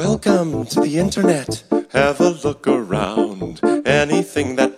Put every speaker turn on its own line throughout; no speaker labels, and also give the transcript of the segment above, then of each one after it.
Welcome to the internet. Have a look around. Anything that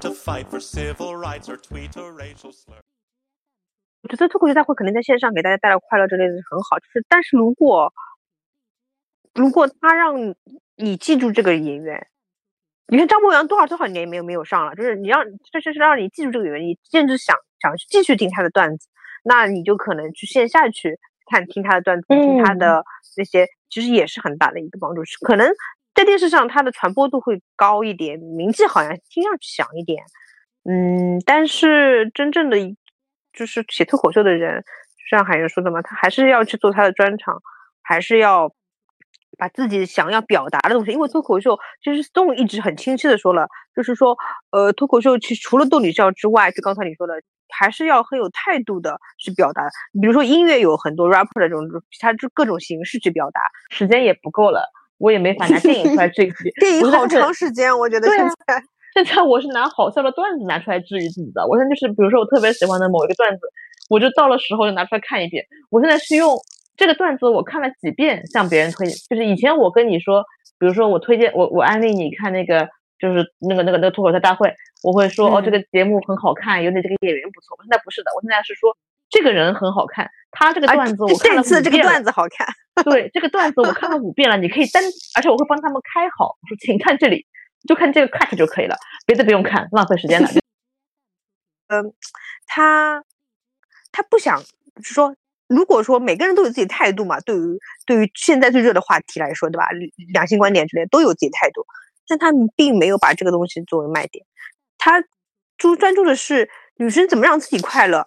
to fight for civil rights or tweet a racial slur?
我觉得脱口秀大会可能在线上给大家带来快乐之类的很好，就是但是如果如果他让你记住这个演员，你看张博洋多少多少年没有没有上了，就是你让这就是让你记住这个演员，你甚至想想去继续听他的段子，那你就可能去线下去看听他的段子，听他的那些，其实也是很大的一个帮助。是可能在电视上他的传播度会高一点，名气好像听上去响一点，嗯，但是真正的。就是写脱口秀的人，像海源说的嘛，他还是要去做他的专场，还是要把自己想要表达的东西。因为脱口秀其实 Stone 一直很清晰的说了，就是说，呃，脱口秀其实除了逗你笑之外，就刚才你说的，还是要很有态度的去表达。比如说音乐有很多 rapper 的这种，他就各种形式去表达。
时间也不够了，我也没法拿电影出来治愈。
电影好长时间，我觉得现在。
现在我是拿好笑的段子拿出来治愈自己的。我现在就是，比如说我特别喜欢的某一个段子，我就到了时候就拿出来看一遍。我现在是用这个段子，我看了几遍，向别人推荐。就是以前我跟你说，比如说我推荐我我安利你看那个，就是那个那个那个脱口秀大会，我会说哦这个节目很好看，有点这个演员不错。我现在不是的，我现在是说这个人很好看，他这个段子我看了五遍。
这次这个段子好看。
对，这个段子我看了五遍了，你可以单，而且我会帮他们开好，说请看这里。就看这个 cut 就可以了，别的不用看，浪费时间了。
嗯，他他不想，说，如果说每个人都有自己态度嘛，对于对于现在最热的话题来说，对吧？两性观点之类都有自己态度，但他并没有把这个东西作为卖点。他注专注的是女生怎么让自己快乐，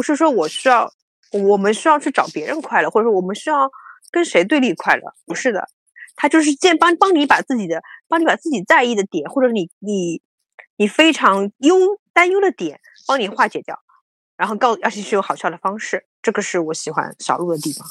不是说我需要，我们需要去找别人快乐，或者说我们需要跟谁对立快乐，不是的。他就是建帮帮你把自己的，帮你把自己在意的点，或者你你你非常忧担忧的点，帮你化解掉，然后告而且是有好笑的方式，这个是我喜欢小鹿的地方。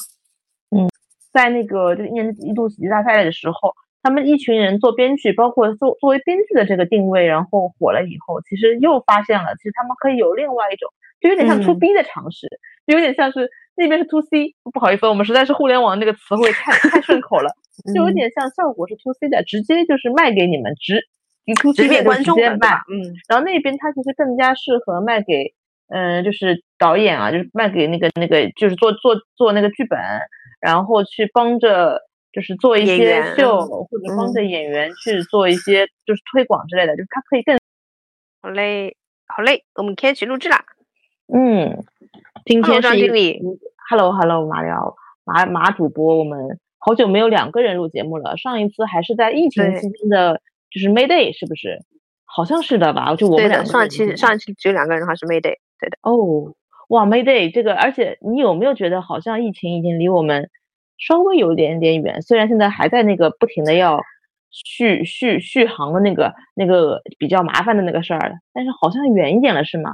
嗯，在那个就是一年一度喜剧大赛的时候，他们一群人做编剧，包括作作为编剧的这个定位，然后火了以后，其实又发现了，其实他们可以有另外一种，就有点像 to B 的尝试，就有点像是。那边是 to C，不好意思，我们实在是互联网那个词汇太太顺口了，就有点像效果是 to C 的，直接就是卖给你们直，
直面观众
卖，嗯，然后那边它其实更加适合卖给，嗯，就是导演啊，就是卖给那个那个，就是做做做那个剧本，然后去帮着就是做一些秀，或者帮着演员去做一些就是推广之类的，就是他可以更
好嘞，好嘞，我们开始录制啦，
嗯。今天
张经理
，Hello Hello 马聊马马主播，我们好久没有两个人录节目了。上一次还是在疫情期间的，就是 May Day 是不是？好像是的吧？就我们俩
上一期上一期只有两个人，还是 May Day？对的。
哦，哇，May Day 这个，而且你有没有觉得好像疫情已经离我们稍微有一点点远？虽然现在还在那个不停的要续续续航的那个那个比较麻烦的那个事儿，但是好像远一点了，是吗？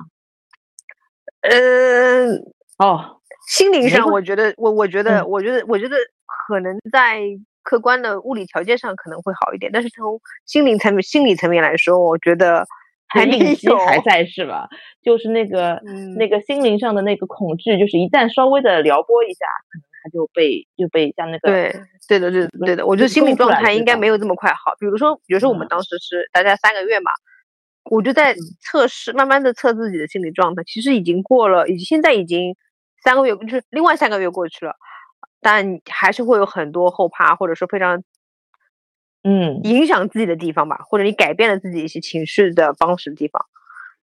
呃，
哦，
心灵上，我觉得，我我觉得，我觉得，我觉得可能在客观的物理条件上可能会好一点，但是从心灵层面、心理层面来说，我觉得 还没有
还在是吧？就是那个那个心灵上的那个恐惧，就是一旦稍微的撩拨一下，可能他就被就被像那个
对对的对的对的，我觉得心理状态应该没有这么快好。比如说，比如说我们当时是大概三个月嘛。我就在测试，慢慢的测自己的心理状态。其实已经过了，已经现在已经三个月，就是另外三个月过去了，但还是会有很多后怕，或者说非常，
嗯，
影响自己的地方吧，或者你改变了自己一些情绪的方式的地方。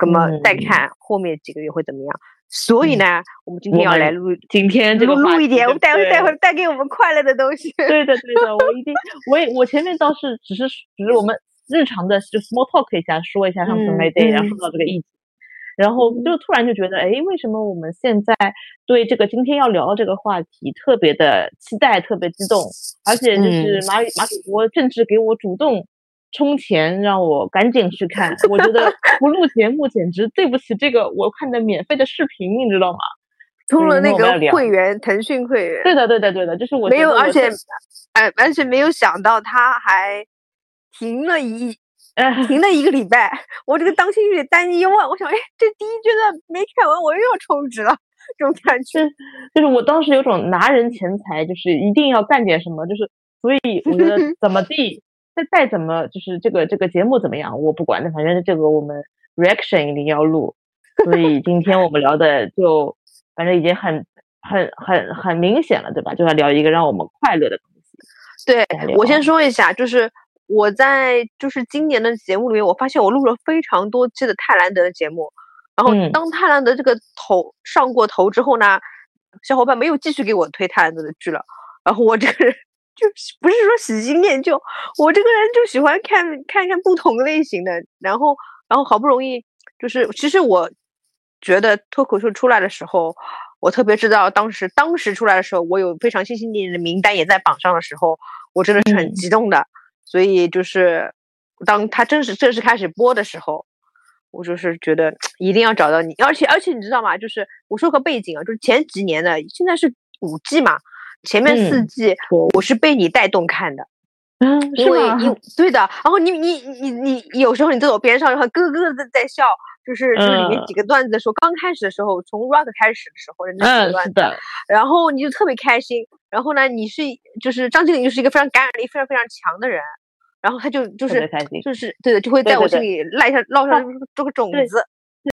那么再看后面几个月会怎么样？所以呢，我们今天要来录，
今天这个
录一点，我们待会待会带给我们快乐的东西。
对的，对的，我一定，我也我前面倒是只是只是我们。日常的就 small talk 一下，说一下上次 May Day，然后说到这个疫情，然后就突然就觉得，哎，为什么我们现在对这个今天要聊的这个话题特别的期待，特别激动，而且就是马马主播甚至给我主动充钱，让我赶紧去看。我觉得 不录节目简直对不起这个我看的免费的视频，你知道吗？
充了那个会员，腾讯会员。
对的，对的，对的，就是我
没有，而且，哎，完全没有想到他还停了一。停了一个礼拜，我这个当心有点担忧啊！我想，哎，这第一阶段没看完，我又要充值了，这种感觉。
就是我当时有种拿人钱财，就是一定要干点什么，就是所以我觉得怎么地，再再怎么，就是这个这个节目怎么样，我不管，那反正这个我们 reaction 一定要录。所以今天我们聊的就反正已经很很很很明显了，对吧？就要聊一个让我们快乐的东西。
对我先说一下，就是。我在就是今年的节目里面，我发现我录了非常多期的泰兰德的节目，然后当泰兰德这个头上过头之后呢，小伙伴没有继续给我推泰兰德的剧了，然后我这个人就不是说喜新厌旧，我这个人就喜欢看看看不同类型的，然后然后好不容易就是其实我觉得脱口秀出来的时候，我特别知道当时当时出来的时候，我有非常心心念念的名单也在榜上的时候，我真的是很激动的。所以就是，当他正式正式开始播的时候，我就是觉得一定要找到你，而且而且你知道吗？就是我说个背景啊，就是前几年的，现在是五 G 嘛，前面四季我是被你带动看的，
嗯，
因为因对的，然后你你你你有时候你在我边上，然后咯咯的在笑，就是就是里面几个段子的时候，刚开始的时候，从 rock 开始的时候，
嗯，是的，
然后你就特别开心。然后呢，你是就是张经理，就是一个非常感染力非常非常强的人，然后他就就是就是对的，就会。在我心里赖下烙上 这个种子。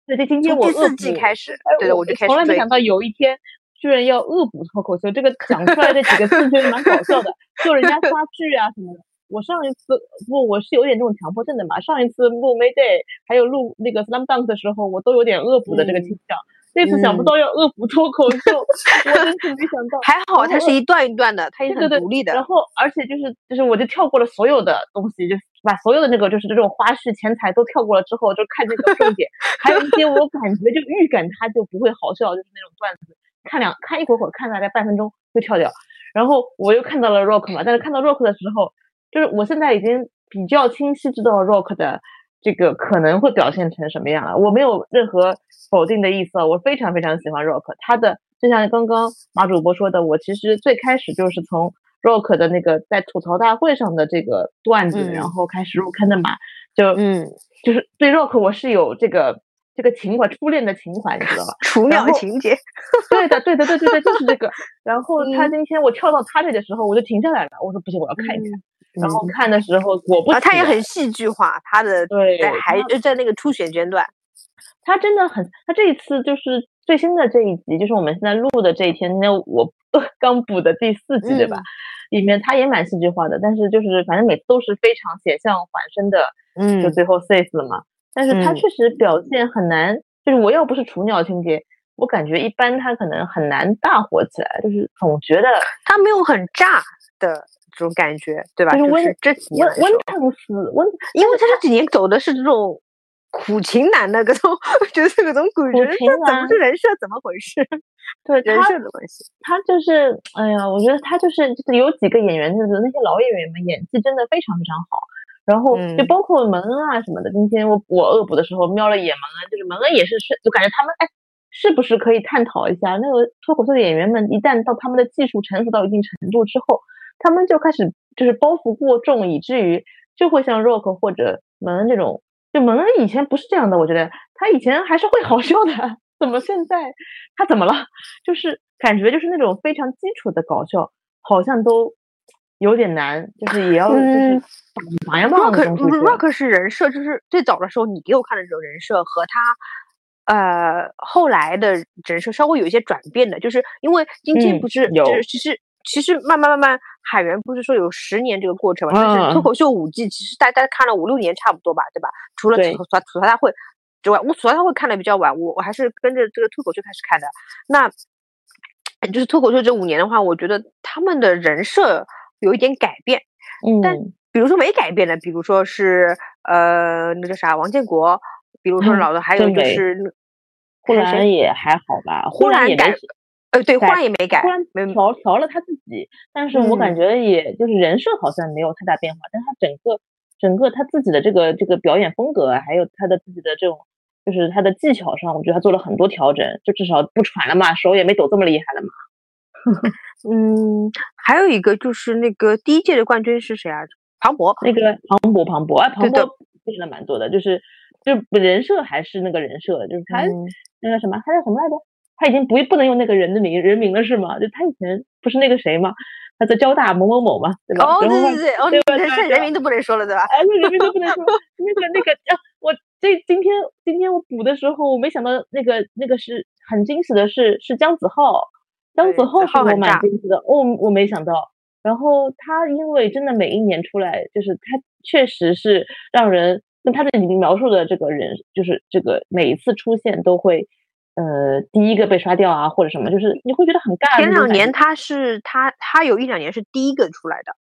对对，今天我
第四季开始，对的，我就开始
从来没想到有一天居然要恶补脱口秀，这个讲出来这几个字觉得蛮搞笑的，就人家刷剧啊什么的。我上一次不，我是有点这种强迫症的嘛。上一次录 Mayday 还有录那个 Slam Dunk 的时候，我都有点恶补的这个倾向。这次想不到要恶补脱口秀，我真是没想到。
还好它是一段一段的，它也很独立的。
然后，而且就是就是，我就跳过了所有的东西，就把所有的那个就是这种花絮、钱财都跳过了之后，就看这个重点。还有一些我感觉就预感它就不会好笑，就是那种段子，看两看一会儿会儿，看大概半分钟就跳掉。然后我又看到了 Rock 嘛，但是看到 Rock 的时候，就是我现在已经比较清晰知道 Rock 的。这个可能会表现成什么样了？我没有任何否定的意思，我非常非常喜欢 Rock，他的就像刚刚马主播说的，我其实最开始就是从 Rock 的那个在吐槽大会上的这个段子，然后开始入坑的嘛，就
嗯，
就是对 Rock 我是有这个这个情怀，初恋的情怀，你知道吧？
雏鸟情节，
对的，对的，对对对，就是这个。然后他今天我跳到他这的时候，我就停下来了，我说不行，我要看一看。然后看的时候，果不，
他也很戏剧化，他的
对，
还在那个初选阶段，
他真的很，他这一次就是最新的这一集，就是我们现在录的这一天，今天我刚补的第四集，对吧？里面他也蛮戏剧化的，但是就是反正每次都是非常险象环生的，
嗯，
就最后 safe 了嘛。但是他确实表现很难，就是我要不是雏鸟情节，我感觉一般他可能很难大火起来，就是总觉得
他没有很炸的。这种感觉，对吧？
就是温
这几年
温腾死温，
因为他这几年走的是这种苦情男的各种，就是各种苦人设，怎么是人设？怎么回事？
对
人设的关系，
他就是，哎呀，我觉得他就是有几个演员，就是那些老演员们演技真的非常非常好。然后就包括蒙恩啊什么的。今天我我恶补的时候瞄了一眼蒙恩，就是蒙恩也是是，就感觉他们哎，是不是可以探讨一下那个脱口秀的演员们，一旦到他们的技术成熟到一定程度之后。他们就开始就是包袱过重，以至于就会像 Rock 或者蒙恩这种，就蒙恩以前不是这样的，我觉得他以前还是会好笑的，怎么现在他怎么了？就是感觉就是那种非常基础的搞笑，好像都有点难，就是也要就是
Rock Rock 是人设，就是最早的时候你给我看的这种人设和他呃后来的人设稍微有一些转变的，就是因为今天不是就是其实。其实慢慢慢慢，海源不是说有十年这个过程嘛？但是脱口秀五季，其实大家看了五六年差不多吧，对吧？除了吐槽吐槽大会之外，我吐槽大会看的比较晚，我我还是跟着这个脱口秀开始看的。那就是脱口秀这五年的话，我觉得他们的人设有一点改变。
嗯，
但比如说没改变的，比如说是呃那个啥王建国，比如说老的还有就是
呼
看谁
兰也还好吧，
忽
然也没
呃，对，忽然也没改
忽，然
没
调调了他自己，但是我感
嗯
觉也就是人设好像没有太大变化，但他整个整个他自己的这个这个表演风格啊，还有他的自己的这种就是他的技巧上，我觉得他做了很多调整，就至少不喘了嘛，手也没抖这么厉害了嘛。
嗯，还有一个就是那个第一届的冠军是谁啊？庞博，
那个庞博，庞博，哎，庞博变成了蛮多的，就是就人设还是那个人设，就是他、
嗯
那个什么，他叫什么来着？他已经不不能用那个人的名人名了是吗？就他以前不是那个谁吗？他在交大某某某嘛，对吧？
哦，对对对，哦，
对
人名都不能说了，对吧？
哎，那人名都不能说，那个那个啊，我这今天今天我补的时候，我没想到那个那个是很惊喜的是是姜子浩，姜
对
子浩是我蛮惊喜的，哦，我没想到。然后他因为真的每一年出来，就是他确实是让人跟他的里面描述的这个人，就是这个每一次出现都会。呃，第一个被刷掉啊，或者什么，就是你会觉得很尬。
前两年他是他他有一两年是第一个出来的，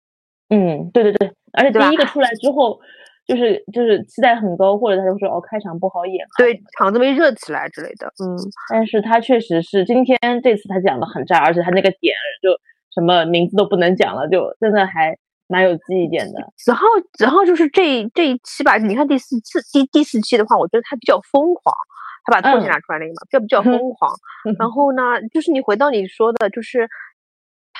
嗯，对对对，而且第一个出来之后，就是就是期待很高，或者他就说哦开场不好演啊，
对，场子没热起来之类的，嗯，
但是他确实是今天这次他讲的很炸，而且他那个点就什么名字都不能讲了，就真的还蛮有记忆点的。
子浩子浩就是这这一期吧，你看第四次第第四期的话，我觉得他比较疯狂，他把拖鞋
嗯
拿出来那个嘛，比较比 较疯狂。然后呢，就是你回到你说的，就是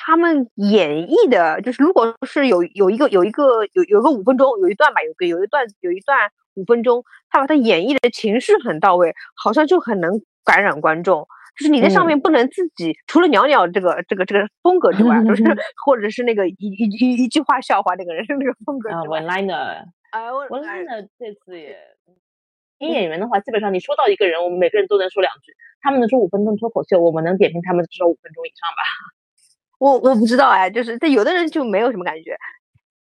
他们演绎的，就是如果是有有一个有一个有有个五分钟，有一段吧，有个有一段有一段五分钟，他把他演绎的情绪很到位，好像就很能感染观众。就是你在上
嗯
面不能自己，除了袅袅这个这个这个风格之外，就是 或者是那个一一一一句话笑话那个人 那个风格
啊
之外
，，one liner，one
哎，我
liner 这次也。新演员的话，基本上你说到一个人，我们每个人都能说两句。他们能说五分钟脱口秀，我们能点评他们至少五分钟以上吧。
我我不知道哎，就是但有的人就没有什么感觉，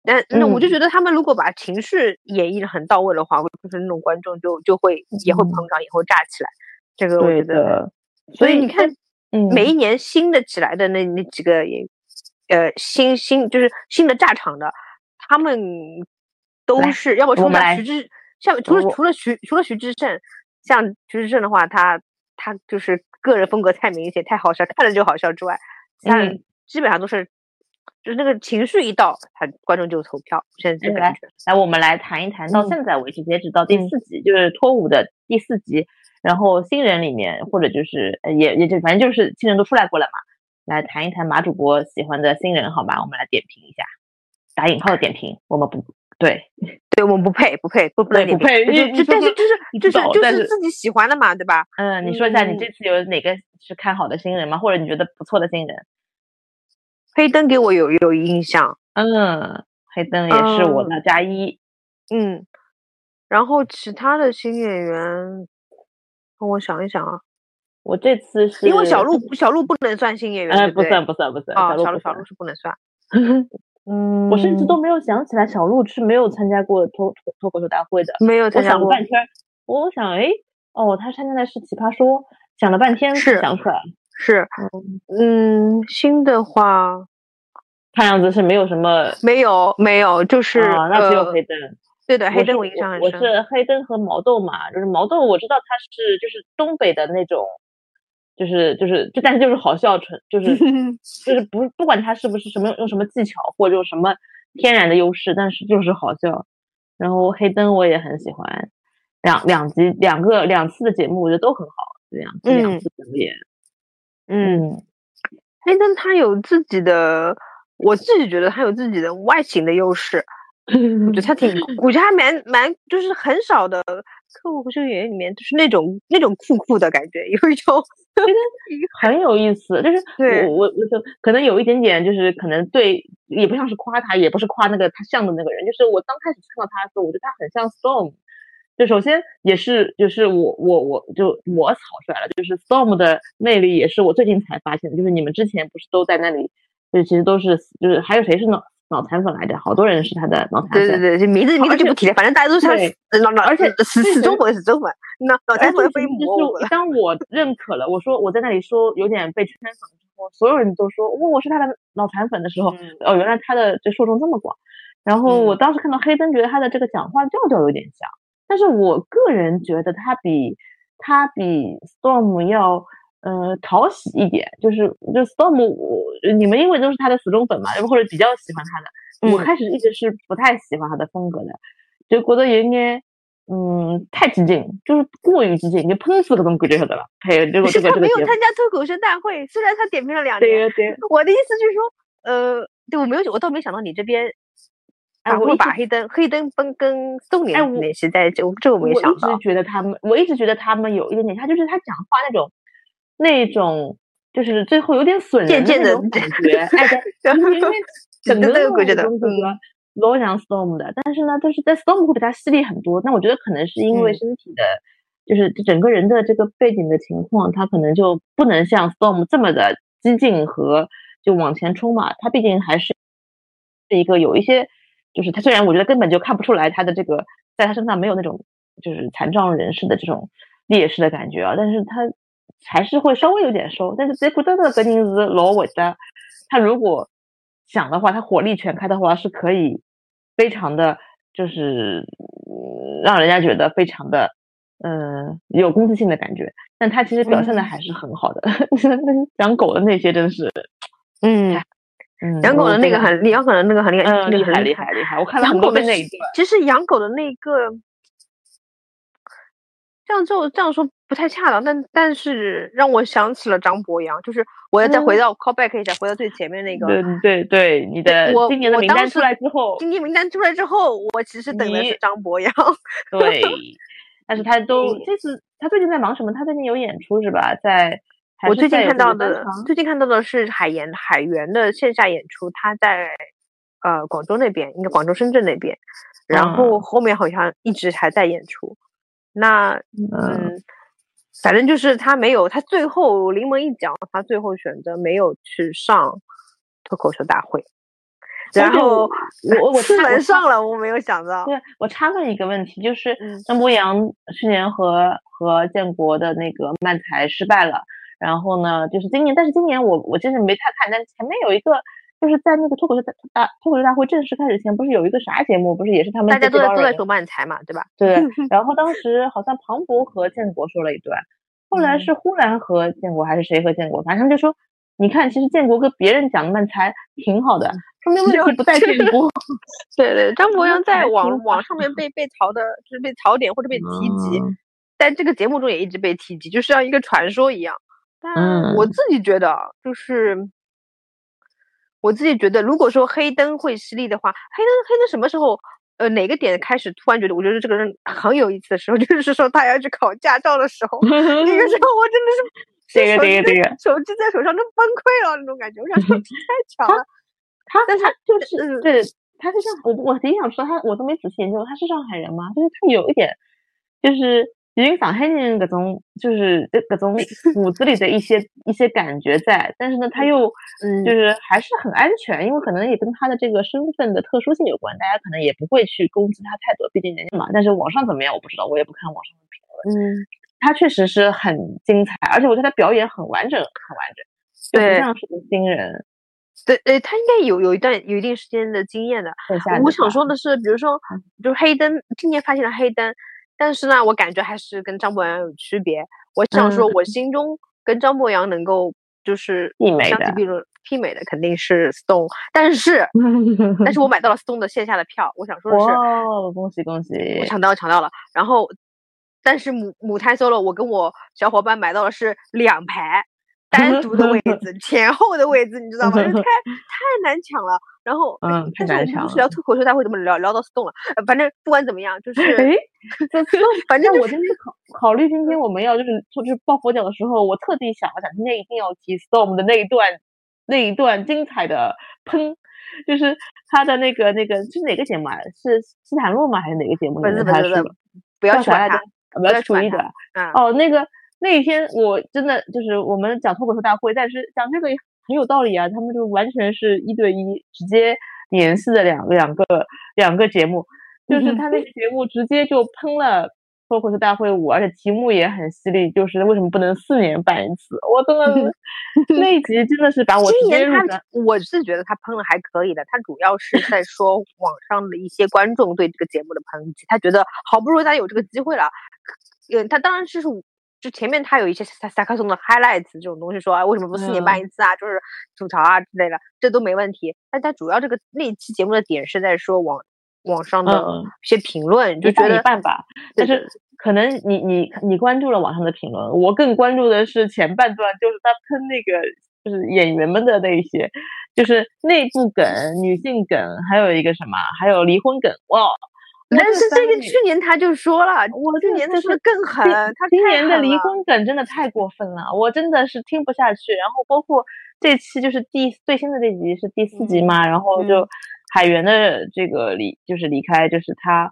但那我就
嗯。
觉得他们如果把情绪演绎的很到位的话，就是那种观众就就会也会
嗯。
捧场，也会炸起来。这个我
对
觉得，
的，
所以你看，
嗯，
每一年新的起来的那那几个演，呃，新新就是新的炸场的，他们都是要不除了徐志，像除了除了徐除了徐志胜，像徐志胜的话，他他就是个人风格太明显，太好笑，看着就好笑之外，像
嗯
基本上都是。就是那个情绪一到，他观众就投票。
来来，我们来谈一谈，到
嗯
现在为止，截止到第
嗯
四集，就是脱舞的第四集，然后新人里面，或者就是呃也也就反正就是新人都出来过了嘛，来谈一谈马主播喜欢的新人，好吧？我们来点评一下，打引号的点评，我们不对，
对我们不配，不配，不不能
不配
点评就就但是就是就是就
是
是自己喜欢的嘛，对吧？
嗯，你说一下你
嗯
这次有哪个是看好的新人吗？或者你觉得不错的新人？
黑灯给我有有印象，
嗯，黑灯也是我的加一，
嗯，然后其他的新演员，让我想一想啊，
我这次是
因为小鹿小鹿不能算新演员，
呃
对对
不算不算不算，
小鹿小鹿是不能算，嗯，
我甚至都没有想起来小鹿是没有参加过脱脱脱口秀大会的。
没有。
我
参加过，
想了半天，我想哎，哦，他参加的是奇葩说，想了半天才
是
想出来，
是，嗯，新的话
看样子是没有什么。
没有没有，就是
啊，那只有
呃
黑灯。
对的，黑灯我印象很深我，
是黑灯和毛豆嘛，就是毛豆我知道他是就是东北的那种，就是就是就但是就是好笑纯就是 就是不不管他是不是什么用什么技巧或者用什么天然的优势，但是就是好笑。然后黑灯我也很喜欢，两两集两个两次的节目我觉得都很好，两集两
嗯
次表演，
嗯。
嗯。
黑灯他有自己的，我自己觉得他有自己的外形的优势，我觉得他挺，我觉得还蛮蛮，就是很少的客户秀演员里面，就是那种那种酷酷的感觉，有一种
很有意思，就是
对。
我我我就可能有一点点，就是可能对，也不像是夸他，也不是夸那个他像的那个人，就是我刚开始看到他的时候，我觉得他很像 Storm。就首先也是，就是我我我就我草率了，就是 Storm 的魅力也是我最近才发现的，就是你们之前不是都在那里，就其实都是就是还有谁是脑脑残粉来着？好多人是他的脑残粉。
对对对，就名字名字就不提了，反正大家都是脑脑，
而且确实
死死忠粉死忠粉，脑脑残粉被
其实
模糊了。
是当我认可了，我说我在那里说有点被圈粉之后，所有人都说哦我是他的脑残粉的时候，
嗯
哦，原来他的这受众这么广。然后我
嗯
当时看到黑灯，觉得他的这个讲话调调有点像，但是我个人觉得他比他比 Storm 要呃讨喜一点，就是就 Storm 我你们因为都是他的死忠粉嘛，或者比较喜欢他的，我开始一直是不太喜欢他的风格的，就觉得有点嗯太激进，就是过于激进，就喷死各种感觉晓得了。还有这个这个这个。
他没有参加脱口秀大会，虽然他点评了两年。
对对。
我的意思就是说，呃，对我没有，我倒没想到你这边。哎，我把黑灯黑灯崩跟宋联联系在一起，这我没想
到。我一直觉得他们，我一直觉得他们有一点点，他就是他讲话那种，那种就是最后有点损人的那种感觉。哎，对，因为 整个那个
我觉得
罗翔 storm 的，但是呢，就是在 storm 会比他犀利很多。那我觉得可能是因为身体的，就是整个人的这个背景的情况，他可能就不能像 storm 这么的激进和就往前冲嘛。他毕竟还是是一个有一些。就是他虽然我觉得根本就看不出来他的这个在他身上没有那种就是残障人士的这种劣势的感觉啊，但是他还是会稍微有点收。但是这个真的格林斯罗伟的，他如果想的话，他火力全开的话是可以非常的，就是让人家觉得非常的嗯有攻击性的感觉。但他其实表现的还是很好的，养狗的那些真是
嗯。养狗的那个很，养狗的那个很厉害，
厉害厉害厉害！我看了很多遍那一段。
其实养狗的那个，这样就这样说不太恰当，但但是让我想起了张博洋，就是我要再回到 call back 一下，回到最前面那个。
对对对，你的今年的名单出来之后，
今年名单出来之后，我其实等的是张博洋。
对，但是他都这次他最近在忙什么？他最近有演出是吧？在。
我最近看到的，最近看到的是海盐海源的线下演出，他在呃广州那边，应该广州深圳那边，然后后面好像一直还在演出。那嗯，反正就是他没有，他最后临门一脚，他最后选择没有去上脱口秀大会。然后
我我
突然上了，我没有想到。
对我插问一个问题，就是张博洋去年和和建国的那个漫才失败了。然后呢，就是今年，但是今年我我真是没太看，但前面有一个，就是在那个脱口秀大脱口秀大会正式开始前，不是有一个啥节目，不是也是他们
大家都在都在说漫才嘛，对吧？
对。然后当时好像庞博和建国说了一段，后来是呼兰和建国还是谁和建国，反正就说，你看，其实建国跟别人讲的漫才挺好的，说明问题不在建国。
对对，张 博洋在网网上面被被槽的，就是被槽点或者被提及，在这个节目中也一直被提及，就像一个传说一样。但我自己觉得，就是我自己觉得，如果说黑灯会犀利的话，黑灯黑灯什么时候，呃，哪个点开始突然觉得，我觉得这个人很有意思的时候，就是说他要去考驾照的时候，那个时候我真的是
这个这个这个
手机在手上都崩溃了那种感觉，我想说太巧了。
他，但他就是对，他是上我我挺想说他，我都没仔细研究，他是上海人吗？就是他有一点，就是。因为上海人各种就是各种 骨子里的一些一些感觉在，但是呢，他又嗯，就是还是很安全，因为可能也跟他的这个身份的特殊性有关，大家可能也不会去攻击他太多，毕竟年轻嘛。但是网上怎么样我不知道，我也不看网上的评论。嗯，他确实是很精彩，而且我觉得他表演很完整，很完整，就不像是个新人。
对，呃，他应该有有一段有一定时间的经验的。我想说的是，比如说，就是黑灯，今年发现了黑灯。但是呢，我感觉还是跟张博洋有区别。我想说，我心中跟张博洋能够就是相提并论媲美的肯定是 Stone，但是 但是我买到了 Stone 的线下的票。我想说的是，
哦，恭喜恭喜，
我抢到了抢到了。然后，但是母母胎 solo，我跟我小伙伴买到的是两排。单独的位置，前后的位置，你知道吗？太太难抢了。然后，
嗯，太难抢了。
聊脱口秀大会怎么聊聊到 stone 了？反正不管怎么样，就是
哎，
反正
我今天考考虑今天我们要就是就是抱佛脚的时候，我特地想了想，今天一定要提 stone 的那一段那一段精彩的喷，就是他的那个那个是哪个节目啊？是斯坦洛吗？还是哪个节目？
不是不是不要
管
他，
不要注意的。哦，那个。那一天我真的就是我们讲脱口秀大会，但是讲这个也很有道理啊。他们就完全是一对一直接联系的两个两个两个节目，就是他那个节目直接就喷了脱口秀大会五，而且题目也很犀利，就是为什么不能四年办一次？我真的 那一集真的是把我
今年他我是觉得他喷了还可以的，他主要是在说网上的一些观众对这个节目的抨击，他觉得好不容易他有这个机会了，嗯，他当然是就前面他有一些萨萨克松的 highlights 这种东西说，哎，为什么不四年办一次啊？就是吐槽啊之类的，这都没问题。但他主要这个那期节目的点是在说网网上的一些评论，就觉得
没办法。但是可能你你你关注了网上的评论，我更关注的是前半段，就是他喷那个就是演员们的那些，就是内部梗、女性梗，还有一个什么，还有离婚梗，哇！
但是这个去年他就说了，我
去
年的是更狠，他
今年的离婚梗真的太过分了，我真的是听不下去。然后包括这期就是第最新的这集是第四集嘛，然后就海源的这个离就是离开，就是他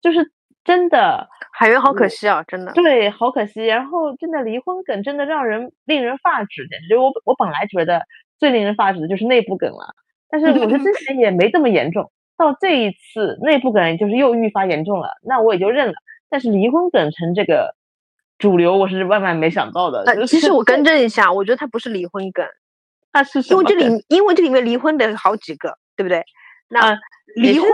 就是真的
海源好可惜啊，真的
对，好可惜。然后真的离婚梗真的让人令人发指，简直我我本来觉得最令人发指的就是内部梗了，但是我觉得之前也没这么严重。到这一次内部梗就是又愈发严重了，那我也就认了。但是离婚梗成这个主流，我是万万没想到的。
其实我更 正一下，我觉得它不是离婚梗，
它是
因为这里因为这里面离婚的好几个，对不对？那离婚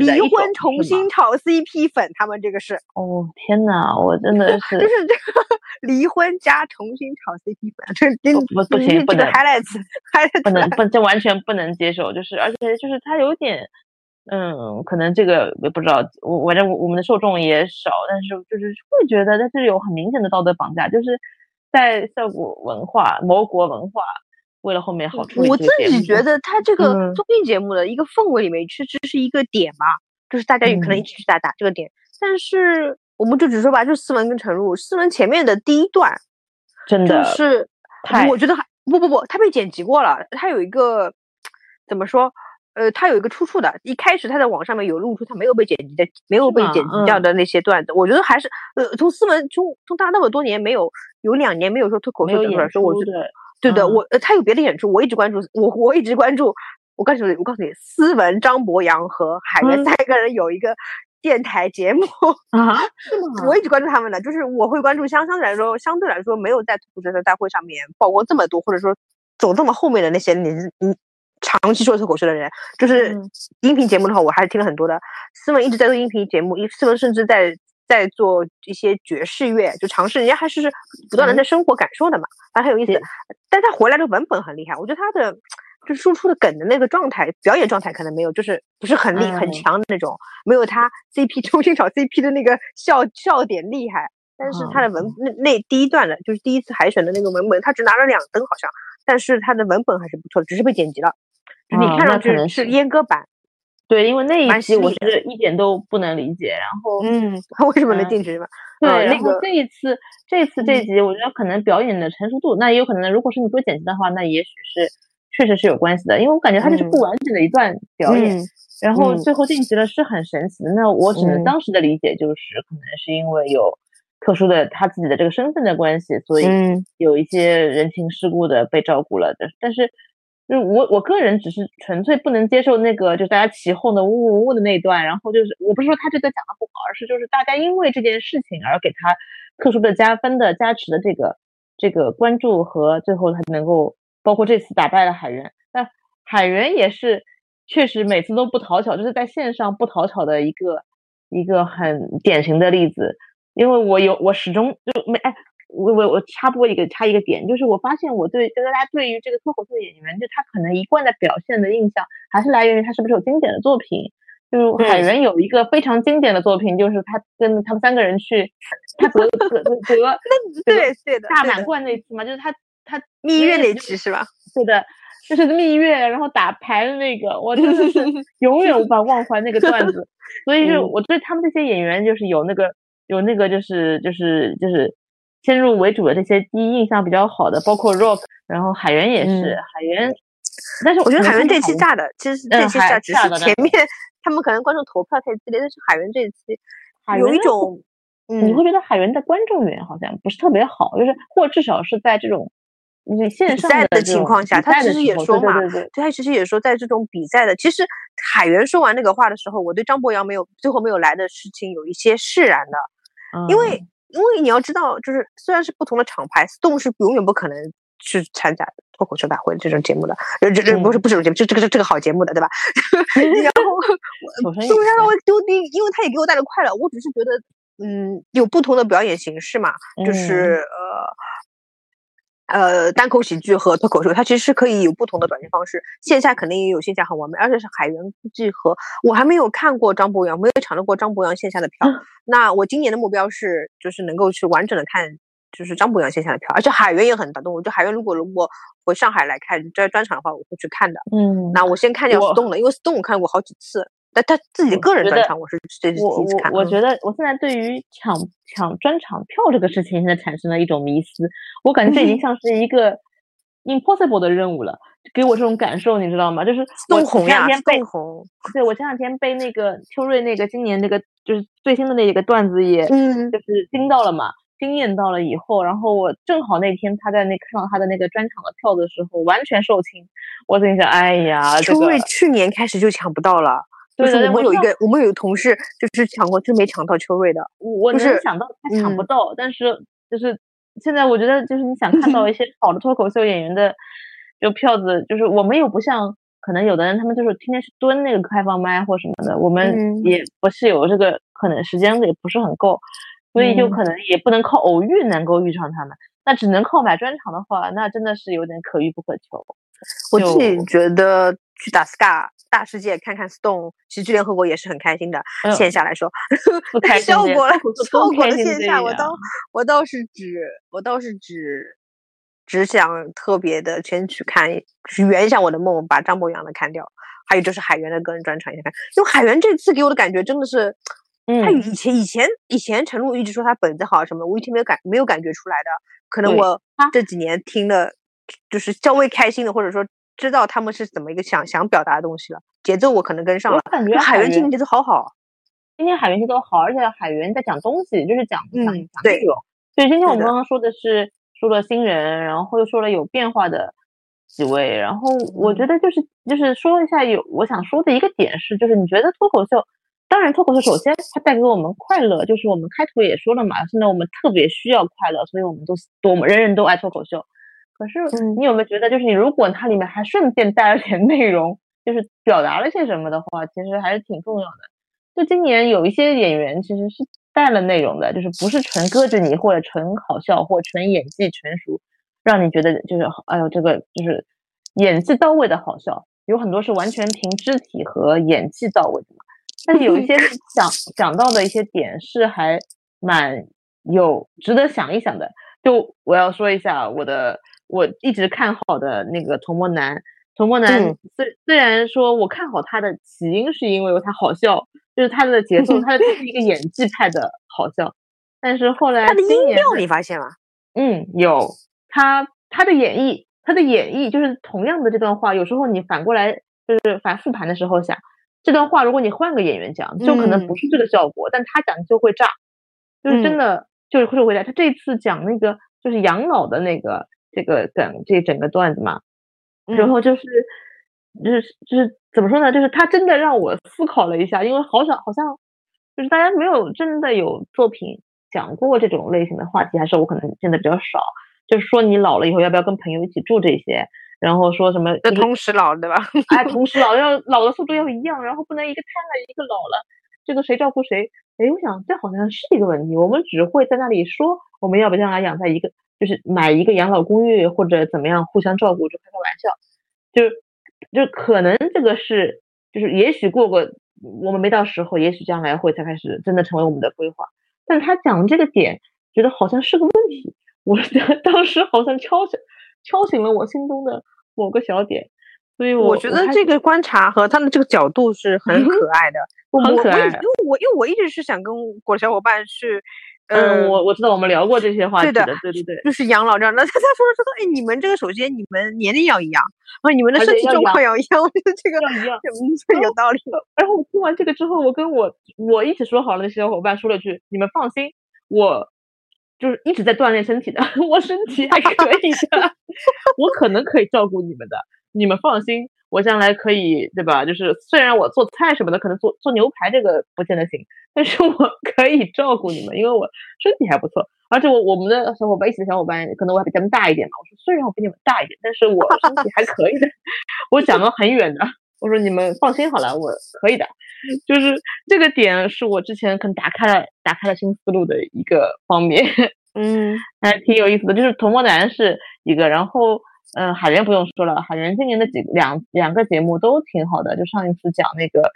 离婚重新炒 CP 粉，他们这个是
哦天哪，我真的 是
就是这个离婚加重新炒 CP 粉，这
不不行不能
highlights highlights
不能不这完全不能接受，就是而且就是他有点。嗯，可能这个也不知道，我反正我们的受众也少，但是就是会觉得在这里有很明显的道德绑架，就是在效果文化、某国文化为了后面好处。
我自己觉得他这个综艺节目的一个氛围里面确实是一个点嘛，就是大家有可能一起去打打这个点。但是我们就只说吧，就思文跟陈露，思文前面的第一段
真的
是，我觉得还不不不，他被剪辑过了，他有一个怎么说？呃，他有一个出处的，一开始他在网上面有露出他没有被剪辑的、没有被剪辑掉的那些段子，我觉得还是呃，从思文从从他那么多年没有有两年没有说脱口秀
演
出，我觉得对的，我呃他有别的演出，我一直关注，我我一直关注，我告诉你，我告诉你，思文、张博洋和海源三个人有一个电台节目
啊，是吗？
我一直关注他们的，就是我会关注相相对来说相对来说没有在脱口秀大会上面曝光这么多，或者说走这么后面的那些你你。长期做脱口秀的人，就是音频节目的话，我还是听了很多的。思文一直在做音频节目，一思文甚至在在做一些爵士乐，就尝试。人家还是不断的在生活感受的嘛，反正很有意思。但他回来的文本很厉害，我觉得他的就是输出的梗的那个状态，表演状态可能没有，就是不是很厉很强的那种，没有他 CP 重新找 CP 的那个笑笑点厉害。但是他的文那那第一段的，就是第一次海选的那个文本，他只拿了两灯好像，但是他的文本还是不错的，只是被剪辑了。你看上去是阉割版，
对，因为那一期我是一点都不能理解。然后，
嗯，他 为什么能进去嘛？
对，那个这一次，这次这集，我觉得可能表演的成熟度，那也有可能，如果是你做剪辑的话，那也许是确实是有关系的。因为我感觉他就是不完整的一段表演，然后最后晋级了，是很神奇的。那我只能当时的理解就是，可能是因为有特殊的他自己的这个身份的关系，所以有一些人情世故的被照顾了的，但是。就我我个人只是纯粹不能接受那个，就大家起哄的呜呜呜的那段，然后就是我不是说他这个讲的不好，而是就是大家因为这件事情而给他特殊的加分的加持的这个这个关注和最后他能够包括这次打败了海源，那海源也是确实每次都不讨巧，就是在线上不讨巧的一个一个很典型的例子，因为我有我始终就没哎。我我我插播一个插一个点，就是我发现我对大家对于这个脱口秀演员，就他可能一贯的表现的印象，还是来源于他是不是有经典的作品。就是海源有一个非常经典的作品，就是他跟他们三个人去，他得得得得
对对的
大满贯那次嘛，就是他他
蜜月那期是吧？
对的，就是蜜月，然后打牌的那个，我真的是 永远无法忘怀那个段子。所以就我对他们这些演员，就是有那个有那个就是就是就是。先入为主的这些第一印象比较好的，包括 Rock，然后海源也是海源，但是
我觉得海源这期炸的，其实这期炸只是前面他们可能观众投票太激烈，但是海源这一期有一种，
你会觉得海源的观众缘好像不是特别好，就是或至少是在这种你线上
的情况下，他其实也说嘛，对他其实也说在这种比赛的，其实海源说完那个话的时候，我对张博洋没有最后没有来的事情有一些释然的，因为。因为你要知道，就是虽然是不同的厂牌，Stone 是永远不可能去参加脱口秀大会这种节目的，这这不是不是这种节目，这这个是这个好节目的，对吧？然后，虽然让我丢低，因为他也给我带来快乐，我只是觉得嗯，有不同的表演形式嘛，就是呃呃单口喜剧和脱口秀，它其实是可以有不同的表现方式。线下肯定也有线下很完美，而且是海源估计和我还没有看过张博洋，没有抢到过张博洋线下的票。那我今年的目标是，就是能够去完整的看。就是张博洋线下的票，而且海源也很打动我。就海源如果如果回上海来看这专场的话，我会去看的。
嗯，
那我先看掉 Stone 了，因为 Stone 我看过好几次，但他自己个人专场我是这是第一次看。
我我觉得我现在对于抢抢专场票这个事情，现在产生了一种迷思。我感觉这已经 像是一个 impossible 的任务了，给我这种感受，你知道吗？就是
宋红呀，
宋
红。
对，我前两天被那个秋瑞那个今年那个就是最新的那一个段子也，
嗯，
就是惊到了嘛。惊艳到了以后，然后我正好那天他在那看到他的那个专场的票的时候，完全售罄。我心想，哎呀，
秋瑞去年开始就抢不到了。就是我们有一个，我们有个同事就是抢过，就没抢到秋瑞的。
我能想到他抢不到，但是就是现在我觉得，就是你想看到一些好的脱口秀演员的就票子，就是我们又不像可能有的人，他们就是天天去蹲那个开放麦或什么的，我们也不是有这个可能时间也不是很够。所以就可能也不能靠偶遇能够遇上他们，那只能靠买专场的话，那真的是有点可遇不可求。
我自己觉得去打 SCA 大世界看看 Stone，喜剧联合国也是很开心的。线下来说，太 效果了，效果的线下我倒我倒是只我倒是只只想特别的先去看，圆一下我的梦，把张博洋的看掉。还有就是海源的个人专场先看，因为海源这次给我的感觉真的是。他以前以前以前陈露一直说他本子好什么，我一直没有感没有感觉出来的。可能我这几年听的，就是稍微开心的，或者说知道他们是怎么一个想想表达的东西了。节奏我可能跟上了。
我感觉
海源今天节奏好好，
今天海源节奏好，而且海源在讲东西，就是讲讲讲
内
容。所以今天我们刚刚说的是说了新人，然后又说了有变化的几位，然后我觉得就是就是说一下有我想说的一个点是，就是你觉得脱口秀。当然，脱口秀首先它带给我们快乐，就是我们开头也说了嘛，现在我们特别需要快乐，所以我们都我们人人都爱脱口秀。可是你有没有觉得，就是你如果它里面还顺便带了点内容，就是表达了些什么的话，其实还是挺重要的。就今年有一些演员其实是带了内容的，就是不是纯搁着你，或者纯好笑，或纯演技纯熟，让你觉得就是哎呦这个就是演技到位的好笑，有很多是完全凭肢体和演技到位的嘛。但是有一些讲讲 到的一些点是还蛮有值得想一想的。就我要说一下我的我一直看好的那个童漠男，童漠男虽虽然说我看好他的起因是因为他好笑，就是他的节奏，他的是一个演技派的好笑。但是后来
他的音调你发现了？
嗯，有他他的演绎，他的演绎就是同样的这段话，有时候你反过来就是反复盘的时候想。这段话，如果你换个演员讲，就可能不是这个效果，但他讲就会炸，就是真的，就是会回来。他这次讲那个就是养老的那个这个梗，这整个段子嘛，然后就是就是就是怎么说呢？就是他真的让我思考了一下，因为好像好像就是大家没有真的有作品讲过这种类型的话题，还是我可能见的比较少。就是说你老了以后要不要跟朋友一起住这些？然后说什么？
要同时老，对吧？
哎，同时老，要老的速度要一样，然后不能一个瘫了，一个老了，这个谁照顾谁？哎，我想这好像是一个问题。我们只会在那里说，我们要不将来养在一个，就是买一个养老公寓或者怎么样，互相照顾，就开开玩笑。就是就可能这个是，就是也许过过，我们没到时候，也许将来会才开始真的成为我们的规划。但他讲这个点，觉得好像是个问题。我 当时好像敲醒敲醒了我心中的。某个小点，所以
我觉得这个观察和他的这个角度是很 可爱的，
很可爱。
因为我因为我一直是想跟我的小伙伴去，
嗯，我我知道我们聊过这些话题的，对对对，
就是养老这样。那他他说说哎，你们这个首先你们年龄要一样，啊，你们的身体状况要一样，我觉得这个
要一样，
有道理。
然后我听完这个之后，我跟我我一起说好了的小伙伴说了句：“你们放心，我。”就是一直在锻炼身体的，我身体还可以的，我可能可以照顾你们的，你们放心，我将来可以，对吧？就是虽然我做菜什么的，可能做做牛排这个不见得行，但是我可以照顾你们，因为我身体还不错，而且我我们的小伙伴一起的小伙伴，可能我还比他们大一点嘛。我说虽然我比你们大一点，但是我身体还可以的。我讲的很远的，我说你们放心好了，我可以的。就是这个点是我之前可能打开了打开了新思路的一个方面，
嗯，
还挺有意思的。就是《童魔男》是一个，然后嗯，海源不用说了，海源今年的几两两个节目都挺好的。就上一次讲那个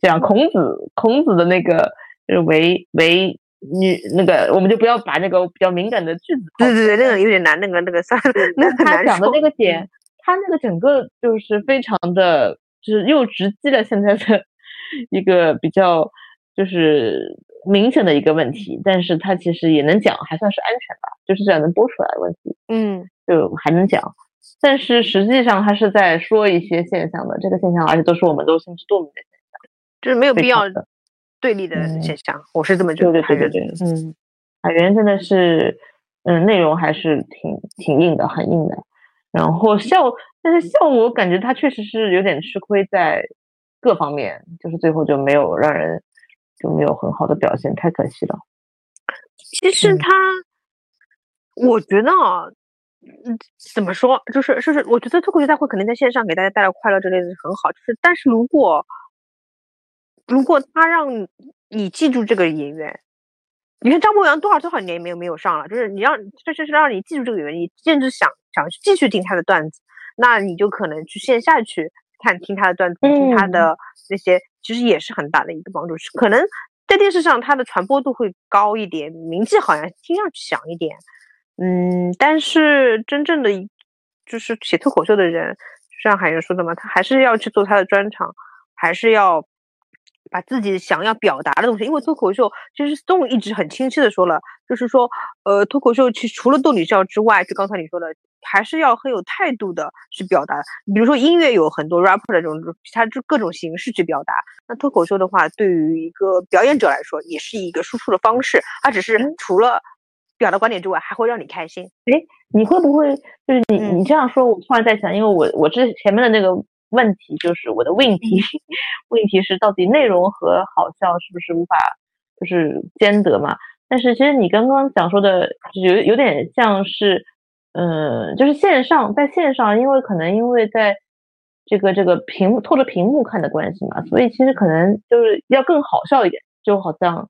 讲孔子，孔子的那个就是为为女那个，我们就不要把那个比较敏感的句子。
对对对，那个有点难，那个那个算，那个
他讲的那个点，他那个整个就是非常的，就是又直击了现在的。一个比较就是明显的一个问题，但是他其实也能讲，还算是安全吧，就是这样能播出来的问题，
嗯，
就还能讲。但是实际上他是在说一些现象的，这个现象而且都是我们都心知肚明的现象，
就是没有必要对立的现象，我是这么觉得。
对对对对，嗯，海源真的是，嗯，内容还是挺挺硬的，很硬的。然后效，但是效果感觉他确实是有点吃亏在。各方面就是最后就没有让人就没有很好的表现，太可惜了。
其实他，我觉得啊，嗯，怎么说，就是就是，我觉得脱口秀大会肯定在线上给大家带来快乐之类的很好，就是但是如果如果他让你记住这个演员，你看张博洋多少多少年没有没有上了，就是你让这就是让你记住这个演员，你甚至想想继续听他的段子，那你就可能去线下去。看听他的段子，听他的那些，其实也是很大的一个帮助。是可能在电视上他的传播度会高一点，名气好像听上去响一点。嗯，但是真正的就是写脱口秀的人，就像海源说的嘛，他还是要去做他的专场，还是要把自己想要表达的东西。因为脱口秀其实宋一直很清晰的说了，就是说，呃，脱口秀其实除了逗你笑之外，就刚才你说的。还是要很有态度的去表达，比如说音乐有很多 rapper 的这种，它就各种形式去表达。那脱口秀的话，对于一个表演者来说，也是一个输出的方式。它只是除了表达观点之外，还会让你开心。
哎，你会不会就是你你这样说，我突然在想，因为我我之前面的那个问题就是我的问题，问题是到底内容和好笑是不是无法就是兼得嘛？但是其实你刚刚讲说的有有点像是。嗯，就是线上，在线上，因为可能因为在这个这个屏幕透着屏幕看的关系嘛，所以其实可能就是要更好笑一点，就好像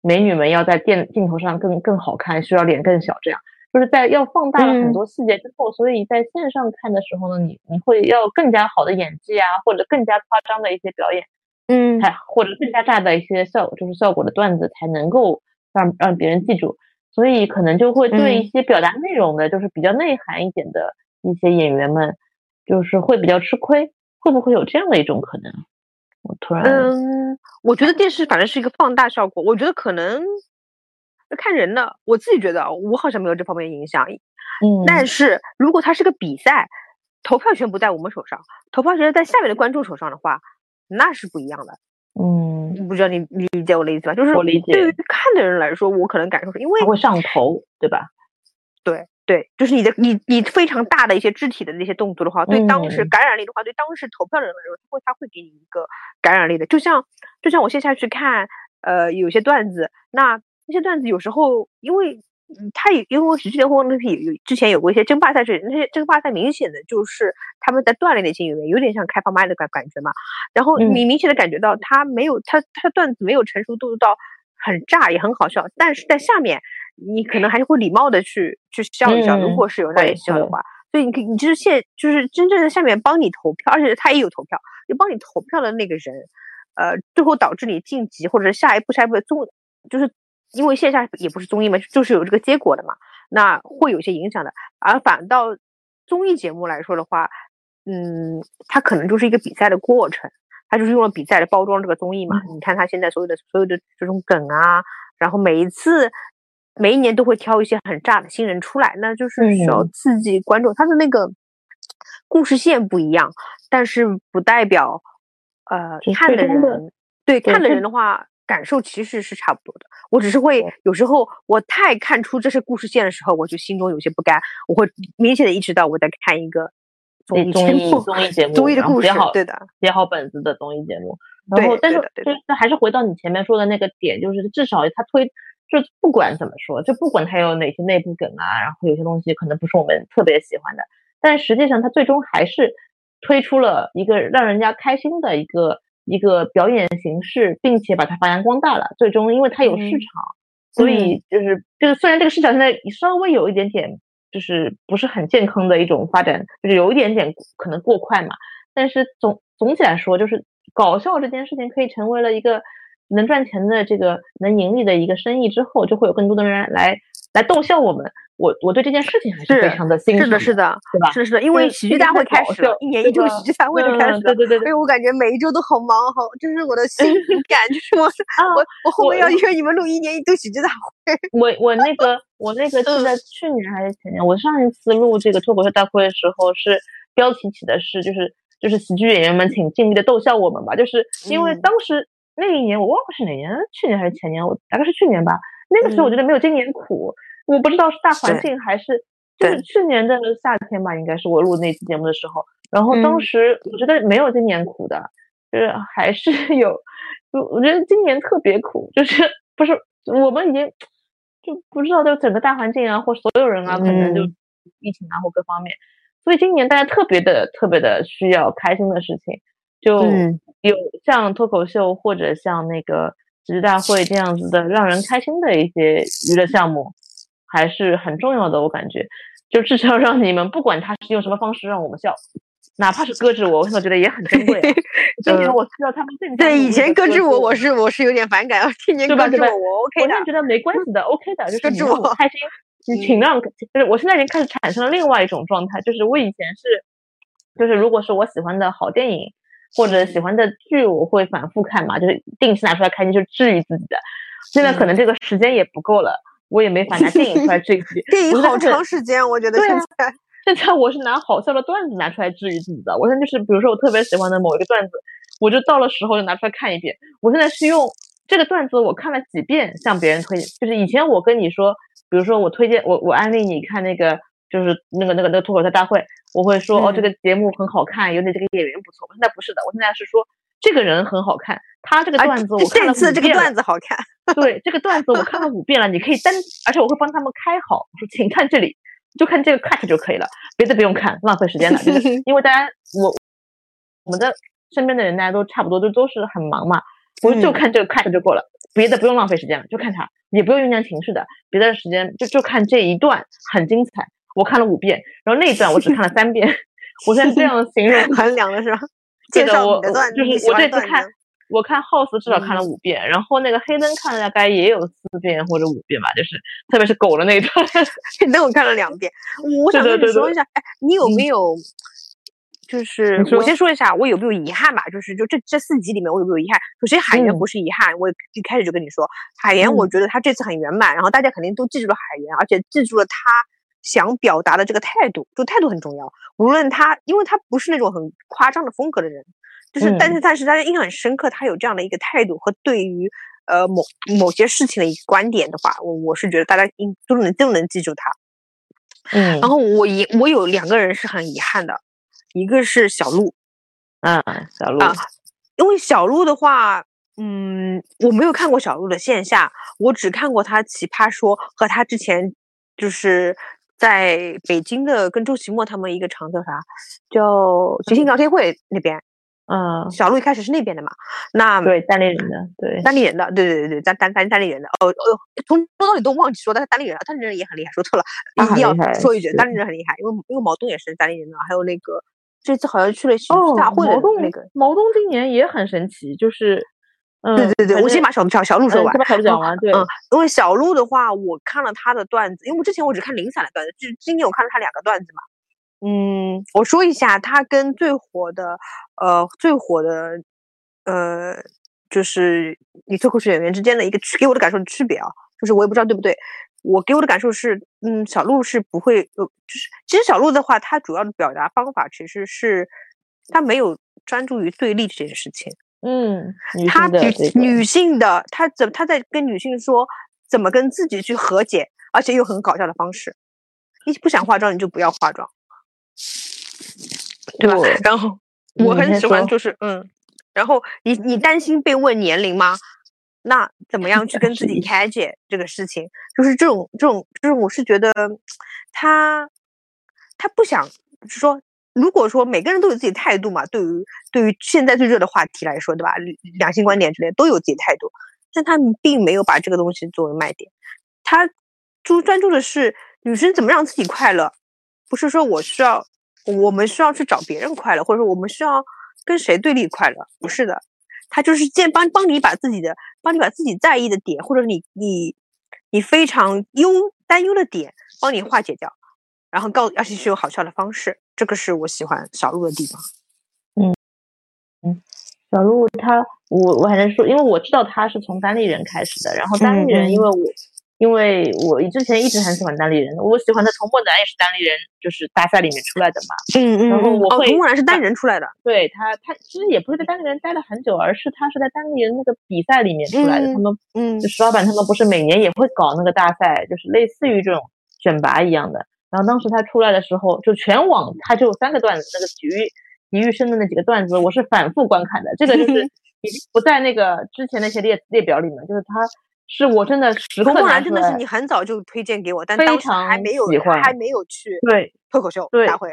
美女们要在电镜头上更更好看，需要脸更小这样，就是在要放大了很多细节之后，所以在线上看的时候呢，你你会要更加好的演技啊，或者更加夸张的一些表演，
嗯，
才或者更加炸的一些效就是效果的段子才能够让让别人记住。所以可能就会对一些表达内容的，就是比较内涵一点的一些演员们，就是会比较吃亏，会不会有这样的一种可能？我突然，
嗯，我觉得电视反正是一个放大效果，我觉得可能看人的，我自己觉得我好像没有这方面影响。
嗯，
但是如果它是个比赛，投票权不在我们手上，投票权在下面的观众手上的话，那是不一样的。
嗯，
不知道你理解我的意思吧？就是
我理解。
对于看的人来说，我可能感受是因为
会上头，对吧？
对对，就是你的你你非常大的一些肢体的那些动作的话，对当时感染力的话，对当时投票的人来说，他会他会给你一个感染力的。就像就像我线下去看，呃，有些段子，那那些段子有时候因为。他也因为喜剧联盟那批有之前有过一些争霸赛事，那些争霸赛明显的就是他们在锻炼那些演员，有点像开放麦的感感觉嘛。然后你明显的感觉到他没有他他段子没有成熟度到很炸也很好笑，但是在下面你可能还是会礼貌的去去笑一笑，如果是有那里笑的话。所以你你就是现就是真正的下面帮你投票，而且他也有投票，就帮你投票的那个人，呃，最后导致你晋级或者是下一步下一步的综就是。因为线下也不是综艺嘛，就是有这个结果的嘛，那会有些影响的。而反倒综艺节目来说的话，嗯，它可能就是一个比赛的过程，它就是用了比赛来包装这个综艺嘛。你看它现在所有的所有的这种梗啊，然后每一次每一年都会挑一些很炸的新人出来，那就是需要刺激观众。它的那个故事线不一样，但是不代表呃看的人对看的人的话。感受其实是差不多的，我只是会有时候我太看出这是故事线的时候，我就心中有些不甘，我会明显的意识到我在看一个综艺
综艺综艺节目，
综艺的故事，
对
的，
写好本子的综艺节目。然后，但是就是还是回到你前面说的那个点，就是至少他推，就不管怎么说，就不管他有哪些内部梗啊，然后有些东西可能不是我们特别喜欢的，但实际上他最终还是推出了一个让人家开心的一个一个表演形式，并且把它发扬光大了。最终，因为它有市场，所以就是就是虽然这个市场现在稍微有一点点就是不是很健康的一种发展，就是有一点点可能过快嘛，但是总总体来说，就是搞笑这件事情可以成为了一个能赚钱的这个能盈利的一个生意之后，就会有更多的人来来逗笑我们。我我对这件事情还是非常的欣
赏，是的，是的，
对吧？
是的，是的，因为喜剧大会开始了，一年一度喜剧大会就开始了，
对对对，所
以我感觉每一周都好忙，好，这是我的新 感，就是我我我后面要约你们录一年一度喜剧大会。
我我那个我那个是在去年还是前年？我上一次录这个脱口秀大会的时候，是标题起的是就是就是喜剧演员们请尽力的逗笑我们吧，就是因为当时那一年我忘了是哪年，去年还是前年，我大概是去年吧。那个时候我觉得没有今年苦。我不知道是大环境还是就是去年的夏天吧，应该是我录那期节目的时候。然后当时我觉得没有今年苦的，就是还是 有，就我觉得今年特别苦，就是 不是我们已经就不知道就整个大环境啊，或所有人啊，可能就疫情啊或各方面，所以今年大家特别的特别的需要开心的事情，就有像脱口秀或者像那个喜剧大会这样子的让人开心的一些娱乐项目。还是很重要的，我感觉，就至少让你们不管他是用什么方式让我们笑，哪怕是搁置我，我现在觉得也很珍贵。今年我需要他们更
对以前搁置我，我是我是有点反感，今年搁置我，我 OK
的。我现在觉得没关系的，OK 的，就是你让我开心，你请让，就是我现在已经开始产生了另外一种状态，就是我以前是，就是如果是我喜欢的好电影或者喜欢的剧，我会反复看嘛，就是定期拿出来看，就是治愈自己的。现在可能这个时间也不够了。我也没法拿电影出来治愈自己，
电影好长时间，我觉得现在
现在我是拿好笑的段子拿出来治愈自己的。我现在就是，比如说我特别喜欢的某一个段子，我就到了时候就拿出来看一遍。我现在是用这个段子，我看了几遍，向别人推荐。就是以前我跟你说，比如说我推荐我我安利你看那个，就是那个那个那个脱口秀大会，我会说哦这个节目很好看，有你这个演员不错。现在不是的，我现在是说这个人很好看。他这个段子我看了五遍。
这个段子好看。
对，这个段子我看了五遍了，你可以单，而且我会帮他们开好，我说请看这里，就看这个 cut 就可以了，别的不用看，浪费时间了。因为大家我我们的身边的人大家都差不多，都都是很忙嘛，我就看这个 cut 就够了，别的不用浪费时间了，就看它，也不用酝酿情绪的，别的时间就就看这一段很精彩，我看了五遍，然后那一段我只看了三遍，我现在这样形容
衡量的是吧？
介绍
我
就是我这次看。我看 House 至少看了五遍，然后那个黑灯看了大概也有四遍或者五遍吧，就是特别是狗的那一段，
黑灯我看了两遍。我想跟你说一下，哎，你有没有？就是我先说一下，我有没有遗憾吧？就是就这这四集里面，我有没有遗憾？首先海源不是遗憾，我一开始就跟你说，海源我觉得他这次很圆满，然后大家肯定都记住了海源，而且记住了他想表达的这个态度，就态度很重要。无论他，因为他不是那种很夸张的风格的人。就是，但是但是大家印象很深刻，他有这样的一个态度和对于呃某某些事情的一个观点的话，我我是觉得大家应都能都能记住他。
嗯，
然后我遗我有两个人是很遗憾的，一个是小鹿，
嗯，小鹿
啊，因为小鹿的话，嗯，我没有看过小鹿的线下，我只看过他奇葩说和他之前就是在北京的跟周奇墨他们一个厂叫啥，叫即兴聊天会那边。
嗯，
小鹿一开始是那边的嘛？那
对单立人的，对
单立人的，对对对对，单单单单立人的。哦哦，从说到底都忘记说，但是单立人，单立人也很厉害，说错了，一定要说一句，单立人很厉害，因为因为毛东也是单立人的，还有那个这次好像去了喜剧大会的那个
毛东，今年也很神奇，就是嗯，
对对对，我先把小小小鹿说完，
先把讲完，对，
嗯，因为小鹿的话，我看了他的段子，因为我之前我只看零散的段子，就今天我看了他两个段子嘛。嗯，我说一下，他跟最火的，呃，最火的，呃，就是你脱口秀演员之间的一个区，给我的感受的区别啊，就是我也不知道对不对，我给我的感受是，嗯，小鹿是不会，呃，就是其实小鹿的话，他主要的表达方法其实是，他没有专注于对立这件事情，
嗯，
他女女性的，他怎他在跟女性说怎么跟自己去和解，而且又很搞笑的方式，你不想化妆你就不要化妆。对吧？然后我很喜欢，就是嗯，然后你你担心被问年龄吗？那怎么样去跟自己 开解这个事情？就是这种这种这种，我是觉得他他不想说如果说每个人都有自己态度嘛，对于对于现在最热的话题来说，对吧？两性观点之类都有自己态度，但他并没有把这个东西作为卖点，他注专注的是女生怎么让自己快乐，不是说我需要我们需要去找别人快乐，或者说我们需要跟谁对立快乐，不是的，他就是建帮帮你把自己的帮你把自己在意的点，或者你你你非常忧担忧的点，帮你化解掉。然后告，而且是有好笑的方式，这个是我喜欢小鹿的地方。
嗯嗯，小鹿他，我我还能说，因为我知道他是从单立人开始的，然后单立人，因为我因为我之前一直很喜欢单立人，我喜欢的童漠男也是单立人，就是大赛里面出来的嘛。
嗯嗯。
然后我会，
童漠男是单人出来的。
对他，他其实也不是在单立人待了很久，而是他是在单立人那个比赛里面出来的。他们，嗯，就石老板他们不是每年也会搞那个大赛，就是类似于这种选拔一样的。然后当时他出来的时候，就全网他就三个段子，那个体育体育生的那几个段子，我是反复观看的。这个就是已经不在那个之前那些列列表里面，就是他是我真的时刻拿
真的是你很早就推荐给我，但当时还没有还没有去
对
脱口秀大会。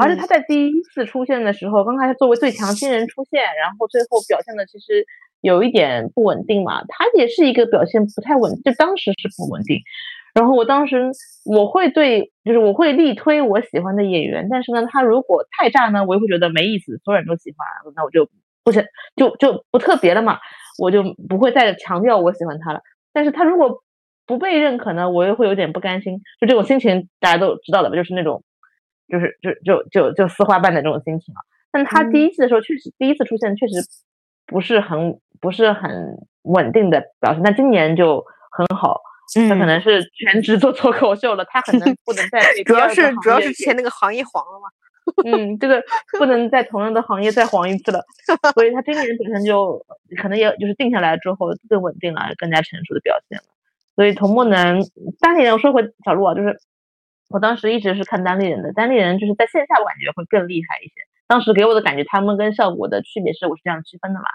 而且他在第一次出现的时候，刚开始作为最强新人出现，然后最后表现的其实有一点不稳定嘛。他也是一个表现不太稳，就当时是不稳定。然后我当时我会对，就是我会力推我喜欢的演员，但是呢，他如果太炸呢，我也会觉得没意思，所有人都喜欢，那我就不是就就不特别了嘛，我就不会再强调我喜欢他了。但是他如果不被认可呢，我又会有点不甘心，就这种心情大家都知道的吧，就是那种就是就就就就丝花瓣的这种心情啊。但他第一次的时候确实第一次出现确实不是很不是很稳定的表现，但今年就很好。他可能是全职做脱口秀了，他可能不能再
主要是主要是之前那个行业黄了嘛。
嗯，这个不能在同样的行业再黄一次了，所以他今年本身就可能也就是定下来之后更稳定了，更加成熟的表现了。所以童漠男单立人，我说回小鹿啊，就是我当时一直是看单立人的，单立人就是在线下我感觉会更厉害一些。当时给我的感觉，他们跟效果的区别是，我是这样区分的嘛。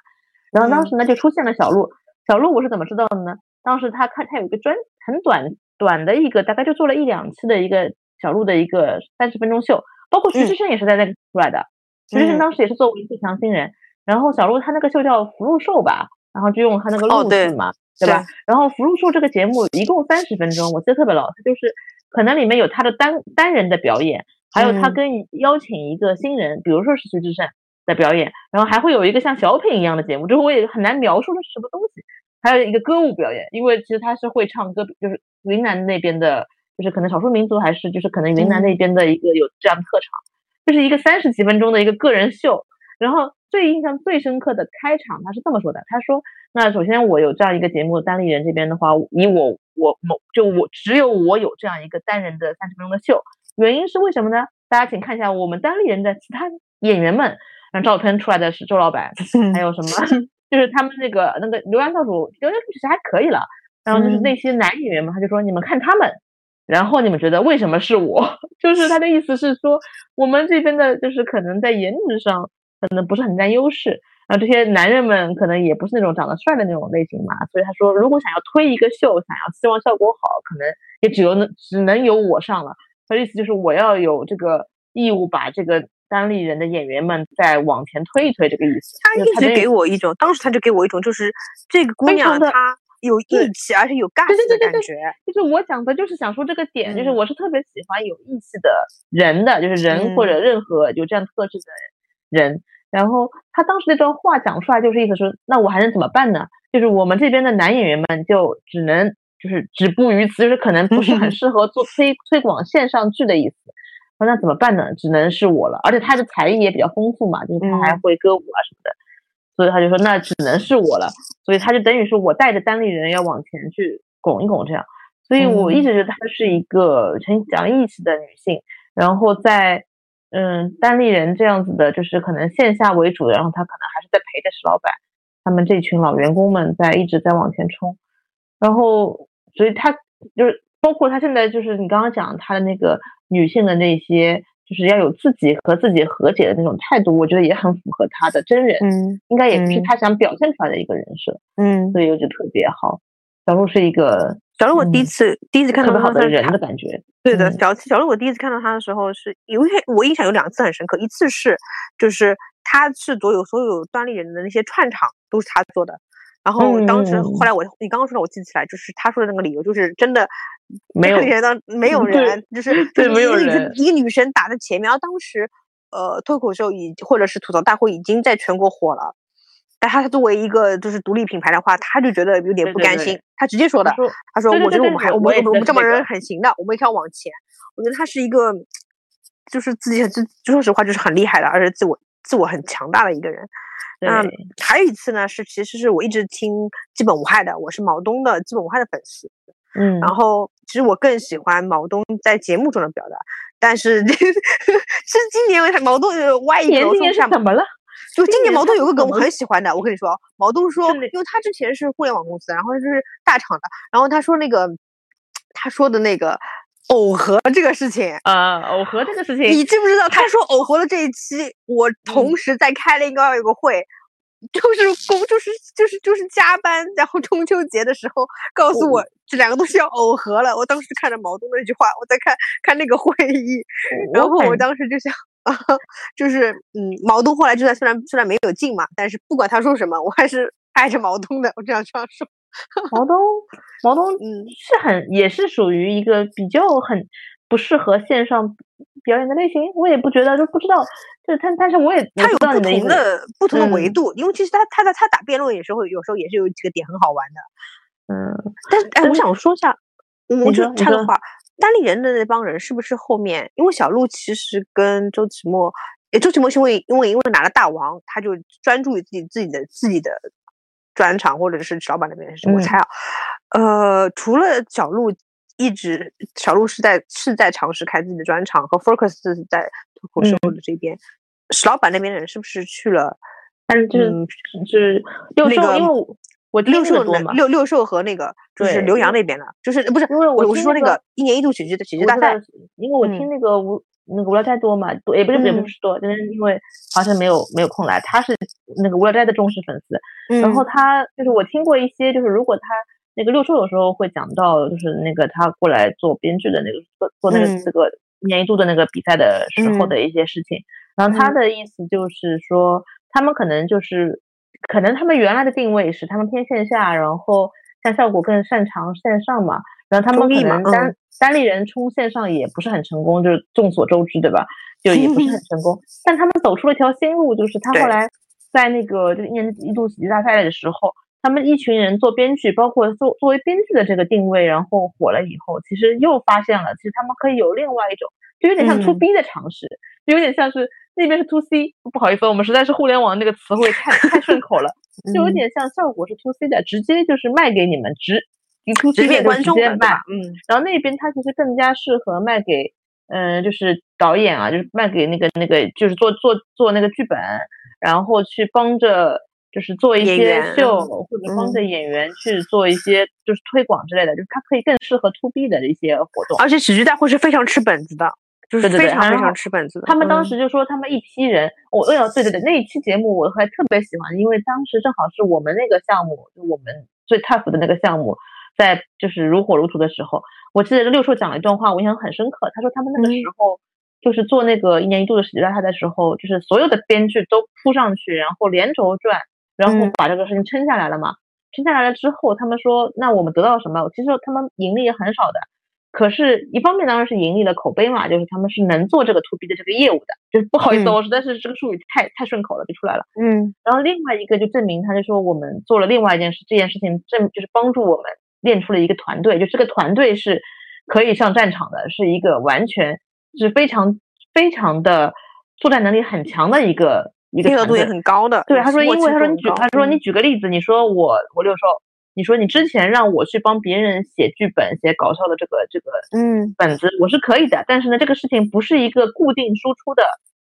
然后当时呢就出现了小鹿，小鹿我是怎么知道的呢？当时他看他有一个专很短短的一个，大概就做了一两期的一个小鹿的一个三十分钟秀，包括徐志胜也是在那里出来的。徐志胜当时也是作为最强新人，然后小鹿他那个秀叫福禄寿吧，然后就用他那个鹿字嘛，对吧？然后福禄寿这个节目一共三十分钟，我记得特别牢，他就是可能里面有他的单单人的表演，还有他跟邀请一个新人，比如说是徐志胜的表演，然后还会有一个像小品一样的节目，就是我也很难描述这是什么东西。还有一个歌舞表演，因为其实他是会唱歌，就是云南那边的，就是可能少数民族还是就是可能云南那边的一个有这样的特长，就是一个三十几分钟的一个个人秀。然后最印象最深刻的开场，他是这么说的：他说，那首先我有这样一个节目，单立人这边的话，以我我某就我只有我有这样一个单人的三十分钟的秀，原因是为什么呢？大家请看一下我们单立人的其他演员们，让照片出来的是周老板，还有什么？就是他们那个那个流量教主，流量其实还可以了。然后就是那些男演员嘛，他就说你们看他们，然后你们觉得为什么是我？就是他的意思是说，我们这边的就是可能在颜值上可能不是很占优势，然后这些男人们可能也不是那种长得帅的那种类型嘛。所以他说，如果想要推一个秀，想要希望效果好，可能也只有能只能由我上了。他的意思就是我要有这个义务把这个。单立人的演员们再往前推一推，这个意思。
他一直给我一种，当时他就给我一种，就是这个姑娘她有义气，而且有干劲的感觉。
就是我讲的，就是想说这个点，就是我是特别喜欢有义气的人的，就是人或者任何有这样特质的人。然后他当时那段话讲出来，就是意思说，那我还能怎么办呢？就是我们这边的男演员们就只能就是止步于此，就是可能不是很 适合做推推广线上剧的意思。说那怎么办呢？只能是我了，而且他的才艺也比较丰富嘛，就是他还会歌舞啊什么的，所以他就说那只能是我了，所以他就等于说我带着单立人要往前去拱一拱这样，所以我一直觉得她是一个很讲义气的女性，然后在嗯单立人这样子的，就是可能线下为主的，然后她可能还是在陪着石老板他们这群老员工们在一直在往前冲，然后所以她就是包括她现在就是你刚刚讲她的那个。女性的那些，就是要有自己和自己和解的那种态度，我觉得也很符合她的真人，嗯，应该也是她想表现出来的一个人设，嗯，所以我觉得特别好。小鹿是一个
小鹿我第一次、第一次看
特别好的人的感觉。
对的，
嗯
小小鹿我第一次看到他的时候是有一我印象有两次很深刻，一次是就是他是所有所有端立人的那些串场都是他做的，然后当时后来我你刚刚说的我记起来，就是他说的那个理由就是真的
没有
人当没有人，就是
对
就是一个女
没有人
生一个女生打在前面，然后当时呃脱口秀已或者是吐槽大会已经在全国火了。但他作为一个就是独立品牌的话，他就觉得有点
对对对
不甘心，他直接说的
他，说
他说：“
对对
我觉得我们还我们我们这帮人很行的，我们一定要往前。”我觉得他是一个，就是自己很就说实话就是很厉害的，而且自我自我很强大的一个人。那还有一次呢，是其实是我一直听基本无害的，我是毛东的基本无害的粉丝。
嗯，
然后其实我更喜欢毛东在节目中的表达，但是这 是今年他毛东呃歪一
今年今年是
楼说下
怎么了？
就今年毛东有个梗我很喜欢的，我跟你说，毛东说，因为他之前是互联网公司，然后就是大厂的，然后他说那个他说的那个耦合这个事情，
啊，耦合这个事情，
你知不知道？他说耦合的这一期，我
嗯
同时在开了一个有个会。就是工，就是就是就是加班，然后中秋节的时候告诉我这两个东西要耦合了。我当时看着毛东那句话，我在看看那个会议，然后我当时就想，啊，就是嗯，毛东后来就算虽然虽然没有进嘛，但是不管他说什么，我还是爱着毛东的。我这样这样说，
毛东，毛东
嗯
是很也是属于一个比较很不适合线上表演的类型，我也不觉得，就不知道，就是他，但是我也
他有不同
的
不同的维
嗯
度，因为其实他他在他打辩论有时候有时候也是有几个点很好玩的。
嗯，
但是哎，我想说一下，我
你
就插个话，单立人的那帮人是不是后面？因为小鹿其实跟周奇墨，诶，周奇墨是因为因为因为拿了大王，他就专注于自己自己的自己的专场，或者是老板那边是我
嗯
猜啊。呃，除了小鹿一直，小鹿是在是在尝试开自己的专场，和 Focus 是在脱口秀
嗯
的这边。石老板那边的人是不是去了？
但是就是
嗯
就是六兽，
那个
因为我
六兽六六兽和那个就是
对
刘洋那边的，就是不是
因为我
我我是说那
个
个一年一度喜剧的喜剧大赛
因为我听
嗯
那个无那个无聊斋多嘛，多也不是不是多，但是因为好像没有没有空来，他是那个无聊斋的忠实粉丝，然后
嗯。
他就是我听过一些，就是如果他那个六兽有时候会讲到，就是那个他过来做编剧的那个做做那个
嗯。
这个一年一度的那个比赛的时候
嗯。
的一些事情，然后他
嗯。
的意思就是说，他们可能就是可能他们原来的定位是他们偏线下，然后像效果更擅长线上嘛，然后他们可
综艺嘛
能单、
嗯
单立人冲线上也不是很成功，就是众所周知，对吧？就也不是很成功，但他们走出了一条新路，就是他后来在那个就一年一度喜剧大赛的时候，他们一群人做编剧，包括作作为编剧的这个定位，然后火了以后，其实又发现了，其实他们可以有另外一种，就有点像 to
嗯
B 的尝试，就有点像是那边是 to C，不好意思，我们实在是互联网那个词汇太太顺口了，就有
嗯
点像效果是 to C 的，直接就是卖给你们直。一 to
直
C 的
面
就直接
观众的，
卖
吧？，嗯
然后那边它其实更加适合卖给，嗯、就是导演啊，就是卖给那个那个，就是做做做那个剧本，然后去帮着就是做一些秀，
嗯
或者帮着演员去做一些就是推广之类的，就是它可以更适合 to B 的一些活动。
而且喜剧大会是非常吃本子的，就是非常非常吃本子的。
他们当
嗯
时就说，他们一批人，我哎呀，对对对，那一期节目我还特别喜欢，因为当时正好是我们那个项目，就我们最 tough 的那个项目，在就是如火如荼的时候，我记得六叔讲了一段话，我印象很深刻。他说他们那个时
嗯
候就是做那个一年一度的喜剧大赛的时候，就是所有的编剧都扑上去，然后连轴转，然后
嗯
把这个事情撑下来了嘛。撑下来了之后，他们说，那我们得到了什么？其实他们盈利也很少的，可是，一方面当然是盈利的口碑嘛，就是他们是能做这个 to B 的这个业务的，就是不好意思，
嗯
我实在是这个术语太太顺口了，就出来了。
嗯
然后另外一个就证明，他就说我们做了另外一件事，这件事情证就是帮助我们练出了一个团队，就这个团队是可以上战场的，是一个完全是非常非常的作战能力很强的一个一个团队
配合度也。很高的。
对，他说，因为他说你举，他说你
嗯
举个例子，你说我我六兽，你说你之前让我去帮别人写剧本、写搞笑的这个这个
嗯
本子，我是可以的，但是呢，这个事情不是一个固定输出的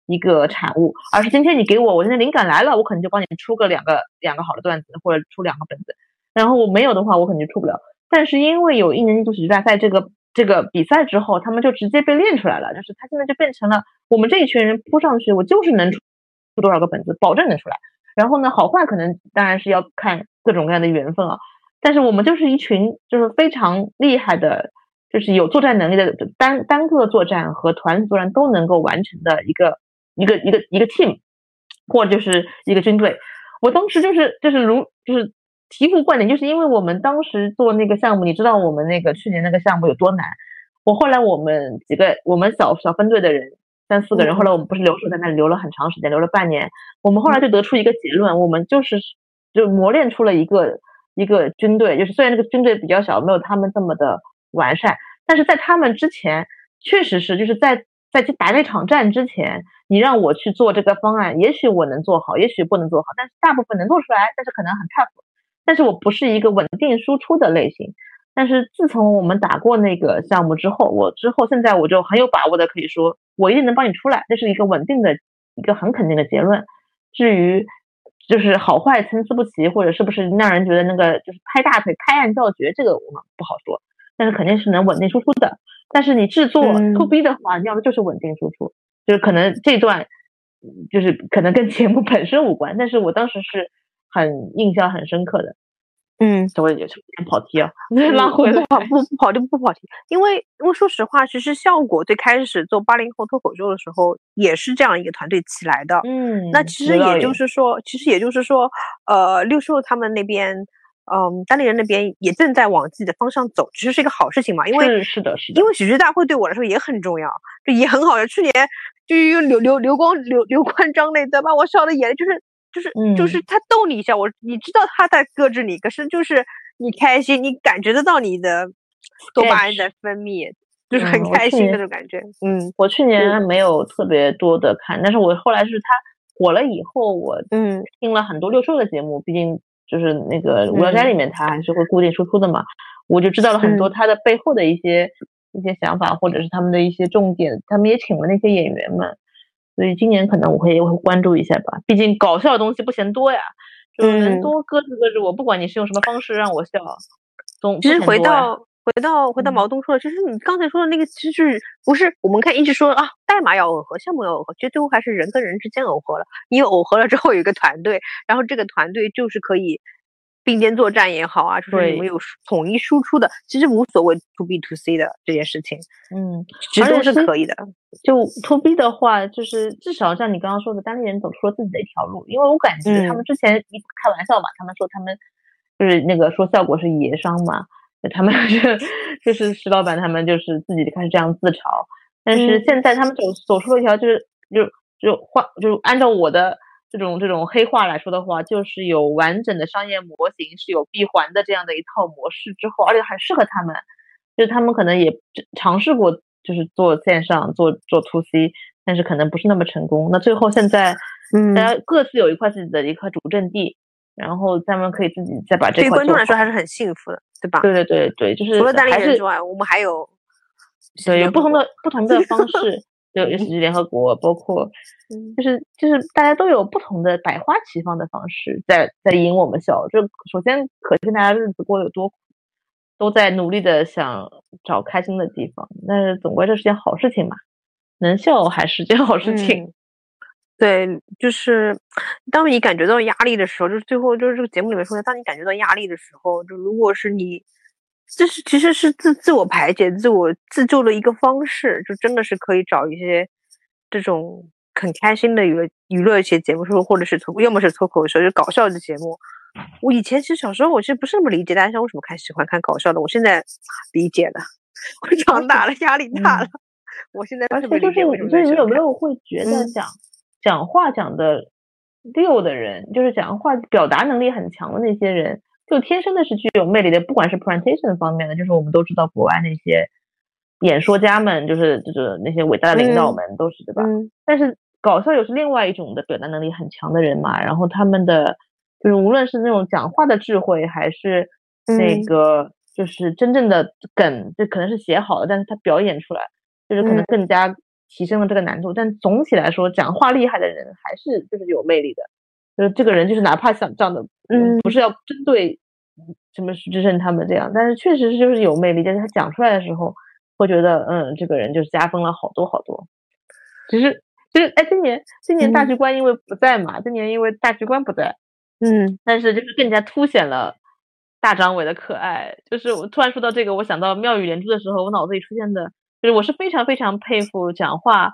一个产物，而是今天你给我，我现在灵感来了，我可能就帮你出个两个两个好的段子，或者出两个本子，然后我没有的话，我肯定出不了。但是因为有一年一度喜剧大赛这个这个比赛之后，他们就直接被练出来了，就是他现在就变成了我们这一群人扑上去，我就是能出出多少个本子，保证能出来。然后呢，好坏可能当然是要看各种各样的缘分啊。但是我们就是一群就是非常厉害的，就是有作战能力的单单个作战和团体作战都能够完成的一个一个一个一个 team，或者就是一个军队。我当时就是就是如就是醍醐灌顶，就是因为我们当时做那个项目，你知道我们那个去年那个项目有多难。我后来我们几个我们小小分队的人三四个人，后来我们不是留守在那里留了很长时间，留了半年。我们后来就得出一个结论，我们就是就磨练出了一个。一个军队，就是虽然这个军队比较小，没有他们这么的完善，但是在他们之前，确实是就是在在去打那场战之前，你让我去做这个方案，也许我能做好，也许不能做好，但是大部分能做出来，但是可能很 tough，但是我不是一个稳定输出的类型。但是自从我们打过那个项目之后，我之后现在我就很有把握的可以说，我一定能帮你出来，这是一个稳定的一个很肯定的结论。至于。就是好坏参差不齐，或者是不是让人觉得那个就是拍大腿、拍案叫绝，这个我们不好说。但是肯定是能稳定输出的。但是你制作 to B 的话，要的就是稳定输出，就是可能这段就是可能跟节目本身无关，但是我当时是很印象很深刻的。
嗯，
我也是跑题啊，拉回来，
不跑不不跑就不跑题，因为因为说实话，其实效果最开始做八零后脱口秀的时候，也是这样一个团队起来的。
嗯，
那其实也就是说，其实也就是说，呃，六兽他们那边，嗯，单立人那边也正在往自己的方向走，其实是一个好事情嘛。因为
是的，是的，
因为喜剧大会对我来说也很重要，就也很好的。去年就用刘刘刘光刘刘关张那段把我笑的眼泪就是。就是就是他逗你一下，我你知道他在搁置你，可是就是你开心，你感觉得到你的多巴胺在分泌，就是很开心那种感觉。嗯，
我去年没有特别多的看，但是我后来是他火了以后，我
嗯
听了很多六兽的节目，毕竟就是那个无聊斋里面他还是会固定输出的嘛，我就知道了很多他的背后的一些一些想法，或者是他们的一些重点，他们也请了那些演员们。所以今年可能我会会关注一下吧，毕竟搞笑的东西不嫌多呀，就是能多搁置搁置我，不管你是用什么方式让我笑，总
其实回到回到回到毛东说的，其实你刚才说的那个，其实不是我们看一直说啊，代码要耦合，项目要耦合，其实最后还是人跟人之间耦合了。你耦合了之后有一个团队，然后这个团队就是可以。并肩作战也好啊，就是你们有统一输出的，其实无所谓 to B to C 的这件事情，
嗯，
其实都是可以的。
就 to B 的话，就是至少像你刚刚说的，单立人走出了自己的一条路。因为我感觉他们之前一开玩笑嘛，他们说他们就是那个说效果是爷商嘛，他们 是就是石老板他们就是自己开始这样自嘲。但是现在他们走走出了一条，就是就就换就按照我的。这种这种黑话来说的话，就是有完整的商业模型，是有闭环的这样的一套模式之后，而且很适合他们，就是他们可能也尝试过，就是做线上做做 to C，但是可能不是那么成功。那最后现在，
嗯，
大家各自有一块自己的一块主阵地，然后他们可以自己再把这对
观众来说还是很幸福的，对吧？
对对对对，就是
除了单立
人
之外，我们还有
对有不同的不同的方式。就尤其是联合国，包括，就是就是大家都有不同的百花齐放的方式，在在引我们笑。就首先可见大家日子过得有多苦，都在努力的想找开心的地方。但是总归这是件好事情嘛，能笑还是件好事情。
对，就是当你感觉到压力的时候，就是最后就是这个节目里面说的，当你感觉到压力的时候，就如果是你。这是其实是自自我排解、自我自救的一个方式，就真的是可以找一些这种很开心的娱乐娱乐一些节目，说或者是脱，要么是脱口秀，就搞笑的节目。我以前其实小时候我其实不是那么理解大家为什么看喜欢看搞笑的，我现在理解了，我长大了，压力大了，我现在
而且就是就是你有没有会觉得讲讲话讲的溜的人，就是讲话表达能力很强的那些人。就天生的是具有魅力的，不管是 presentation 方面的，就是我们都知道国外那些演说家们，就是就是那些伟大的领导们都是对吧？但是搞笑又是另外一种的表达能力很强的人嘛，然后他们的就是无论是那种讲话的智慧，还是那个就是真正的梗，这可能是写好了，但是他表演出来就是可能更加提升了这个难度。但总体来说，讲话厉害的人还是就是有魅力的。就是这个人，就是哪怕想长得，嗯，不是要针对什么徐志胜他们这样，但是确实是就是有魅力，但是他讲出来的时候，会觉得，嗯，这个人就是加分了好多好多。其实，就是，哎，今年今年大局观因为不在嘛，今年因为大局观不在，
嗯，
但是就是更加凸显了大张伟的可爱。就是我突然说到这个，我想到妙语连珠的时候，我脑子里出现的就是我是非常非常佩服讲话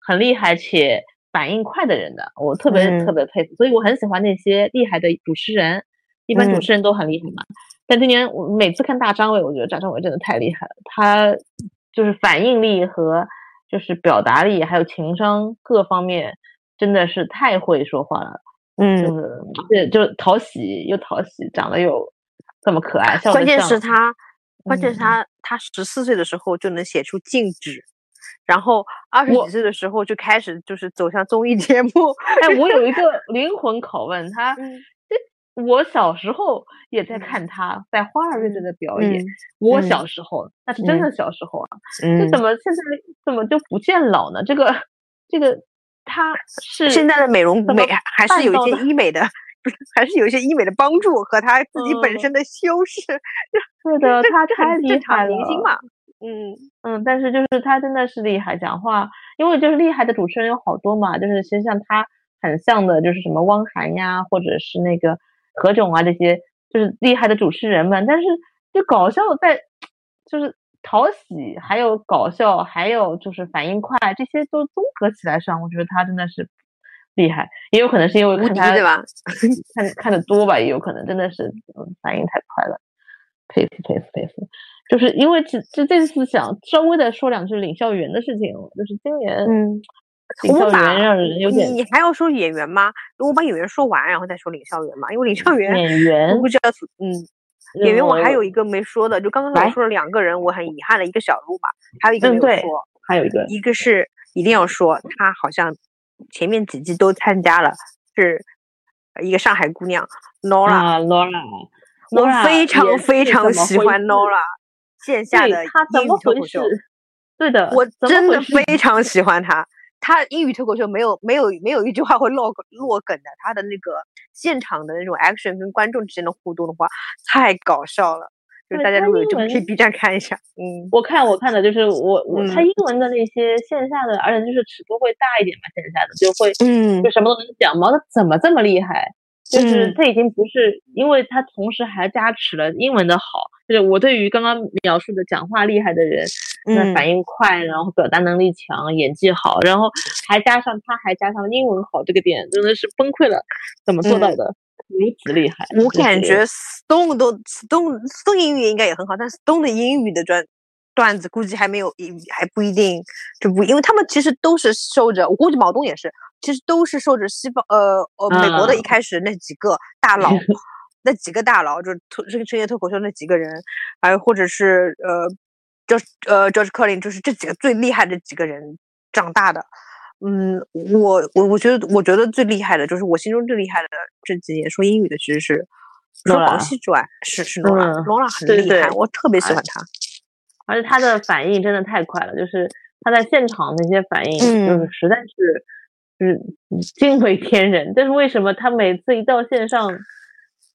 很厉害且反应快的人的，我特别
嗯
特别佩服，所以我很喜欢那些厉害的主持人。一般主
嗯
持人都很厉害嘛，但今年我每次看大张伟，我觉得大张伟真的太厉害了，他就是反应力和就是表达力，还有情商各方面，真的是太会说话了。嗯就
嗯，
是对，就是讨喜又讨喜，长得又这么可爱，笑
关键是他，关键是
嗯
他，他十四岁的时候就能写出禁止，然后二十几岁的时候就开始就是走向综艺节目。
哎，我有一 个灵魂拷问，他我小时候也在
嗯
看他在花儿乐队的表演，
嗯
我
嗯
小时候那是真
嗯
的小时候啊，这
嗯
怎么现在怎么就不见老呢？这个这个他是
现在的美容美还是有一些医美的，不是还是有一些医美的帮助和他自己本
嗯
身的修饰。
对的，他太厉害了。
明星嘛。嗯
嗯，但是就是他真的是厉害，讲话，因为就是厉害的主持人有好多嘛，就是其实像他很像的，就是什么汪涵呀，或者是那个何炅啊这些，就是厉害的主持人们。但是就搞笑在，就是讨喜，还有搞笑，还有就是反应快，这些都综合起来上，我觉得他真的是厉害。也有可能是因为看他
对吧？
看看的多吧，也有可能真的是嗯反应太快了，佩服佩服佩服。就是因为这这这次想稍微再说两句领校园的事情，就是今年
嗯，
领校
把
园让人有点
你你还要说演员吗？我把演员说完，然后再说领校园嘛，因为领校园
演员
我不知道，嗯，演员我还有一
个
个没说的，就刚刚
来
我说了两个人，我很遗憾的，一个小鹿嘛，还有一个没有说，
还有一个
一个是一定要说，她好像前面几季都参加了，是一个上海姑娘 Nora，、
啊 Laura，
我非常非 常喜欢 Nora 线下的
他怎
英
么回事
语脱口秀，？
对的，
我真的非常喜欢他。他英语脱口秀没有没有没有一句话会落落梗的，他的那个现场的那种 action 跟观众之间的互动的话，太搞笑了。就是大家如果有
她英文
机会可以 B 站看一下，嗯
我看我看的就是我我他
嗯
英文的那些线下的，而且就是尺度会大一点嘛，线下的就会
嗯
就什么都能讲嘛，他怎么这么厉害？就是
嗯
他已经不是，因为他同时还加持了英文的好。就是我对于刚刚描述的讲话厉害的人，那
嗯
反应快，然后表达能力强，演技好，然后还加上他还加上英文好这个点，真的是崩溃了，怎么做到
嗯
的？如此厉害！
我感觉 Stone 都 Stone Stone 英语应该也很好，但 Stone 的英语的段段子估计还没有，还不一定就不，因为他们其实都是受着，我估计毛东也是，其实都是受着西方呃呃美国的一
啊
开始那几个大佬，那几个大佬就是脱这个深夜脱口秀那几个人，还有或者是呃 George 呃 George Carlin，就是这几个最厉害的几个人长大的。嗯，我我我觉得，我觉得最厉害的就是我心中最厉害的这几年说英语的，其实是除了广
Nora
西之外，是是 Nora，Nora、
嗯
Nora 很厉害，我特别喜
哎
欢她。
而且他的反应真的太快了，就是他在现场那些反应，就是
嗯
实在是就是惊为天人。但是为什么他每次一到线上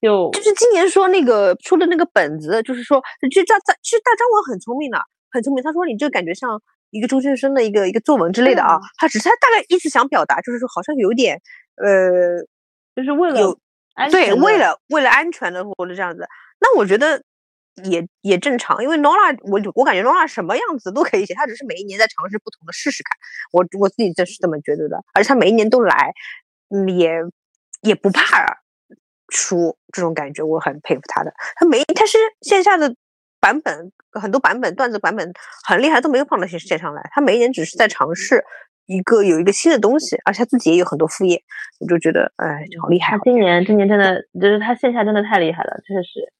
就
就是今年说那个出的那个本子，就是说，就大大其实大张伟很聪明的，很聪明。他说你这感觉像一个中学生的一个一个作文之类的啊他只是他大概意思想表达，就是说好像有点呃，
就是为了
对，为了为了安全的或者这样子，那我觉得也也正常，因为 Nora 我我感觉 Nora 什么样子都可以写，她只是每一年在尝试不同的试试看，我我自己就是这么觉得的，而且她每一年都来，嗯，也也不怕输这种感觉，我很佩服她的。她每她是线下的版本很多版本段子版本很厉害，都没有放到线线上来，她每一年只是在尝试。一个有一个新的东西，而且他自己也有很多副业，我就觉得，哎，好厉害
他！今年今年真的就是他线下真的太厉害了，确实，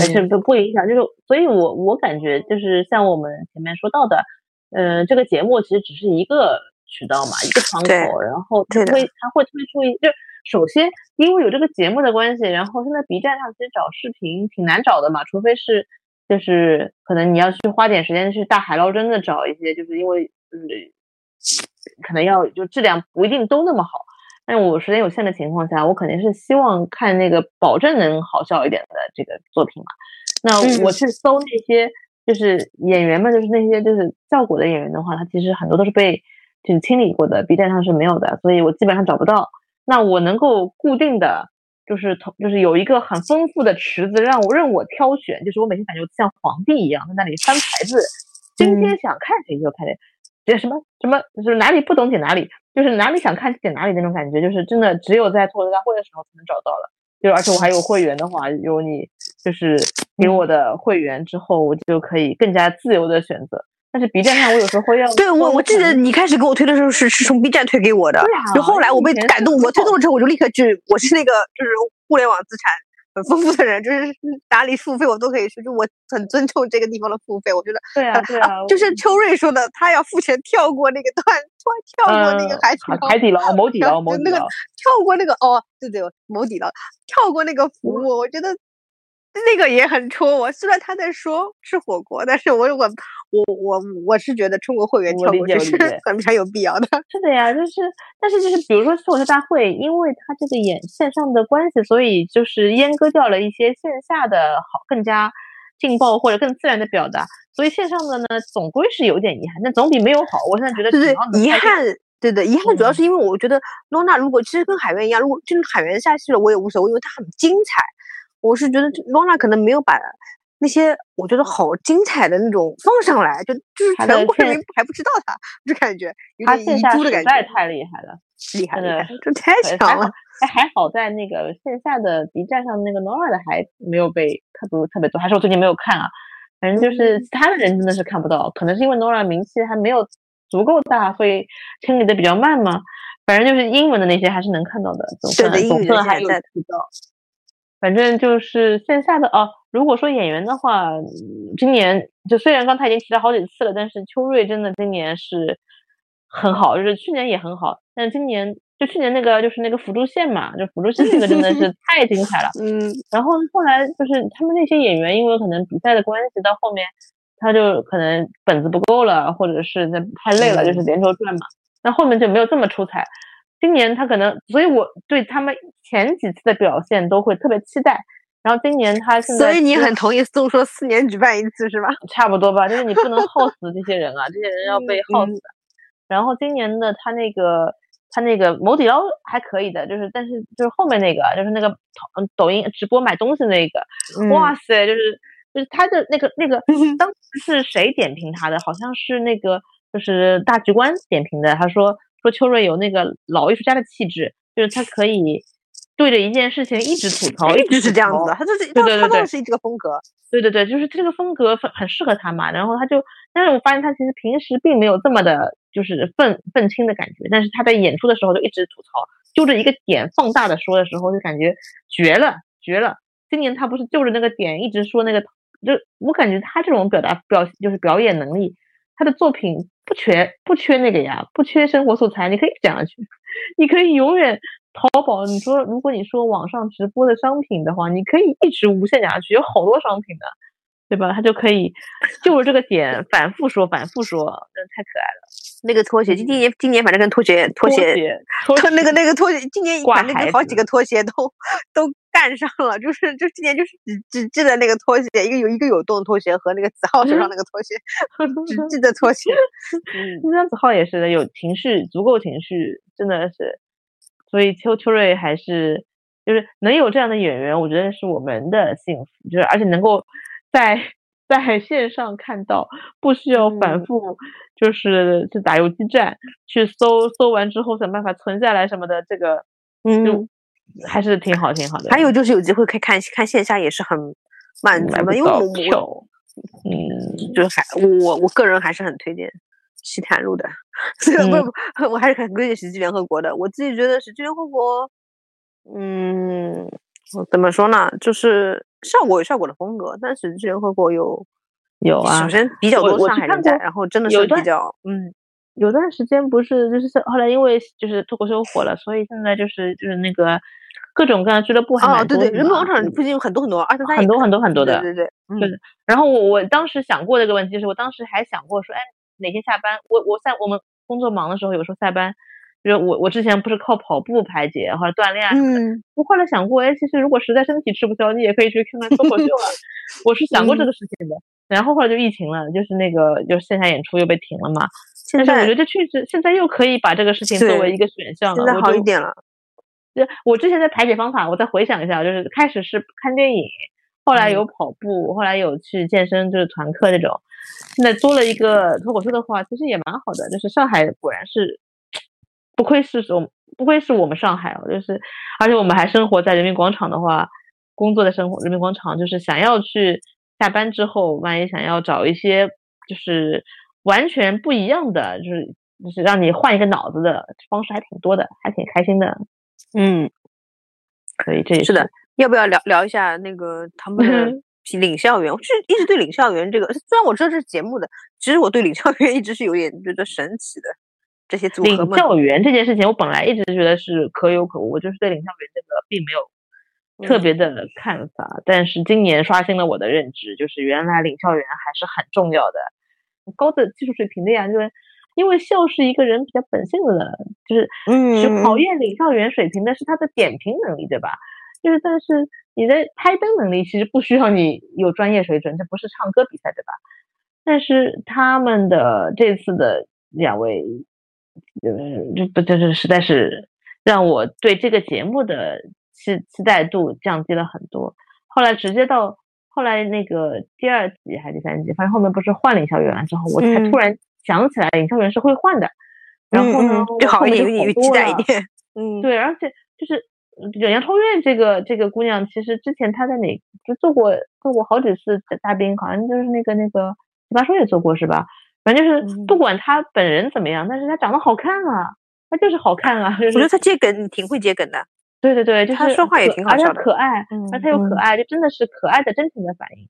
而且
嗯
不不影响，就是所以我我感觉就是像我们前面说到的，呃，这个节目其实只是一个渠道嘛，一个窗口，然后它会它会推出一就首先因为有这个节目的关系，然后现在 B 站上其实找视频挺难找的嘛，除非是就是可能你要去花点时间去大海捞针的找一些，就是因为就是可能要就质量不一定都那么好。但我时间有限的情况下，我肯定是希望看那个保证能好笑一点的这个作品嘛。那
嗯
我去搜那些就是演员们，就是那些就是效果的演员的话，他其实很多都是被就是清理过的，B 站上是没有的，所以我基本上找不到。那我能够固定的就是同就是有一个很丰富的池子让我任我挑选，就是我每天感觉像皇帝一样在那里翻牌子，今天想看谁就看谁，这什么什么就是哪里不懂点哪里，就是哪里想看点哪里那种感觉，就是真的只有在脱口大会的时候才能找到了。就而且我还有会员的话，有你就是给我的会员之后，我就可以更加自由的选择。但是 B 站上我有时候会要，
对我我记得你开始给我推的时候是是从 B 站推给我的，
对啊
就后来我被感动，我推动了之后我就立刻去，我是那个就是互联网资产很丰富的人，就是哪里付费我都可以去，就我很尊重这个地方的付费，我觉得
对啊对啊，
就是秋瑞说的，他要付钱跳过那个段，跳跳过那个海底捞，
海底捞、某底捞、某底
那个，跳过那个哦，对对，某底捞，跳过那个服务，我觉得那个也很戳我。虽然他在说吃火锅，但是我我我我我是觉得中国会员跳过这是很非常有必要的。
是的呀，就是，但是就是比如说脱口秀大会，因为它这个演线上的关系，所以就是阉割掉了一些线下的好更加劲爆或者更自然的表达，所以线上的呢总归是有点遗憾，但总比没有好。我现在觉得
对对遗憾，对的，遗憾主要
嗯
是因为我觉得罗娜如果其实跟海源一样，如果真的海源下去了，我也无所谓，因为它很精彩。我是觉得罗娜可能没有把那些我觉得好精彩的那种放上来，就就是全国人民还不知道他，就感觉有
他
点遗
线下实
珠的感觉，
在太厉害了。
厉害厉害，这太强了。
哎，还好在那个线下的 B 站上那个 Nora 的还没有被特别特别多，还是我最近没有看啊。反正就是
嗯
其他的人真的是看不到，可能是因为 Nora 名气还没有足够大，所以清理的比较慢嘛。反正就是英文的那些还是能看到的，总算
的
总算还
在在
提到。反正就是线下的哦，如果说演员的话，嗯今年就虽然刚才已经提了好几次了，但是秋瑞真的今年是很好，就是去年也很好，但是今年就去年那个就是那个辅助线嘛，就辅助线那个真的是 太精彩了。
嗯，
然后后来就是他们那些演员，因为可能比赛的关系，到后面他就可能本子不够了，或者是那太累了，就是连轴转嘛。那后面就没有这么出彩。今年他可能，所以我对他们前几次的表现都会特别期待。然后今年他现在
所以你很同意宋说四年举办一次是吧？
差不多吧，就是你不能耗死这些人啊，这些人要被耗死
嗯。
然后今年的他那个他那个某底捞还可以的，就是但是就是后面那个就是那个抖抖音直播买东西那个，哇
嗯
塞，就是就是他的那个那个 当时是谁点评他的？好像是那个就是大局观点评的，他说说邱瑞有那个老艺术家的气质，就是他可以对着一件事情一直吐槽，
一直是这样子的，他就是
对对对对
他当时是这个风格。
对对对，就是这个风格很很适合他嘛。然后他就，但是我发现他其实平时并没有这么的，就是愤愤青的感觉。但是他在演出的时候就一直吐槽，就着一个点放大的说的时候，就感觉绝了绝了。今年他不是就着那个点一直说那个，就我感觉他这种表达表就是表演能力，他的作品不缺不缺那个呀，不缺生活素材，你可以讲下去，你可以永远淘宝，你说如果你说网上直播的商品的话，你可以一直无限讲下去，有好多商品的，对吧？他就可以就是这个点反复说，反复说，真的太可爱了。
那个拖鞋，今年今年反正跟拖鞋拖鞋
鞋，拖
拖 那个那个拖鞋，今年
挂
反正好几个拖鞋都都干上了，就是就今年就是只只记得那个拖鞋，一个有一个有洞拖鞋和那个子浩手上那个拖鞋，只记得拖鞋。嗯，
那子浩也是的，有情绪，足够情绪，真的是。所以邱秋瑞还是就是能有这样的演员，我觉得是我们的幸福，就是而且能够 在在线上看到，不需要反
嗯。
复就是去打游击战，去搜搜完之后想办法存下来什么的，这个
嗯，
还是挺好挺好的。
还有就是有机会可以看看线下也是很满足的，因为我
嗯，
就是还我我个人还是很推荐西坦路的，所以不 我还是很推荐喜剧联合国的。我自己觉得实际联合国，嗯，怎么说呢，就是效果有效果的风格，但实际联合国有
有啊
首。先比较多上海人在，然后真的是比较嗯
有段时间不是就是后来因为就是脱口秀火了，所以现在就是就是那个各种各样的俱乐部还
哦对对，
蛮多的嘛
人民广场附近有很多很多，二三三
很多很多很多的。
对对对，嗯
对然后我我当时想过这个问题，就是我当时还想过说，哎，哪天下班，我我在我们工作忙的时候，有时候下班，就是我我之前不是靠跑步排解或者锻炼啊什么的，
嗯
我后来想过，哎，其实如果实在身体吃不消，你也可以去看看脱口秀啊。我是想过这
嗯
个事情的。然后后来就疫情了，就是那个就是线下演出又被停了嘛。
现在
但是我觉得确实现在又可以把这个事情作为一个选项了。
现在好一点了，
就我之前的排解方法，我再回想一下，就是开始是看电影，后来有跑步，后来有去健身，就是团课这种。现在多了一个脱口秀的话，其实也蛮好的。就是上海果然是不愧是我不愧是我们上海哦，就是而且我们还生活在人民广场的话，工作的生活人民广场，就是想要去下班之后，万一想要找一些就是完全不一样的，就是就是让你换一个脑子的方式还挺多的，还挺开心的。
嗯，
可以这也
是的。要不要聊聊一下那个他们的 领校园？我是一直对领校园这个，虽然我知道这是节目的，其实我对领校园 一直是有点觉得神奇的。这些组合
领校园这件事情，我本来一直觉得是可有可无，我就是对领校园这个并没有特别的看法。但是今年刷新了我的认知，就是原来领校园还是很重要的，高的技术水平的呀。就是因为笑是一个人比较本性的，就是嗯，是考验领校园水平的是他的点评能力，对吧？就是但是你的拍灯能力其实不需要你有专业水准，这不是唱歌比赛，对吧？但是他们的这次的两位。嗯，这不就是实在是让我对这个节目的期期待度降低了很多。后来直接到后来那个第二集还是第三集，反正后面不是换领校园了之后，我才突然想起来领校园是会换的。然后呢，
就好
一点，
期待一点。嗯，
对，而且就是杨超越这个这个姑娘，其实之前她在哪就做过做过好几次嘉宾，好像就是那个那个奇葩说也做过是吧？反正就是不管她本人怎么样，但是她长得好看啊，她就是好看啊。我
觉得她接梗挺会接梗的。
对对对，就是
她说话也挺好笑
的，可爱，而且又可爱，就真的是可爱的真情的反应。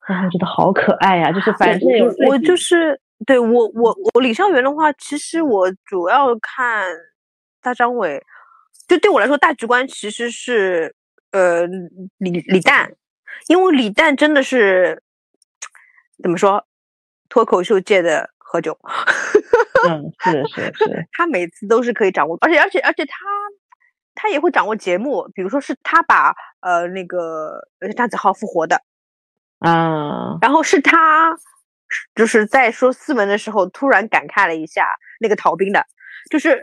啊，觉得好可爱呀！就是反正
我就是对我我我李尚元的话，其实我主要看大张伟，就对我来说大局观其实是呃李李诞，因为李诞真的是怎么说？脱口秀界的何炅，
嗯，是是是，
他每次都是可以掌握，而且而且而且他他也会掌握节目，比如说是他把呃那个张子浩复活的，
啊，
然后是他就是在说斯文的时候突然感慨了一下那个逃兵的，就是，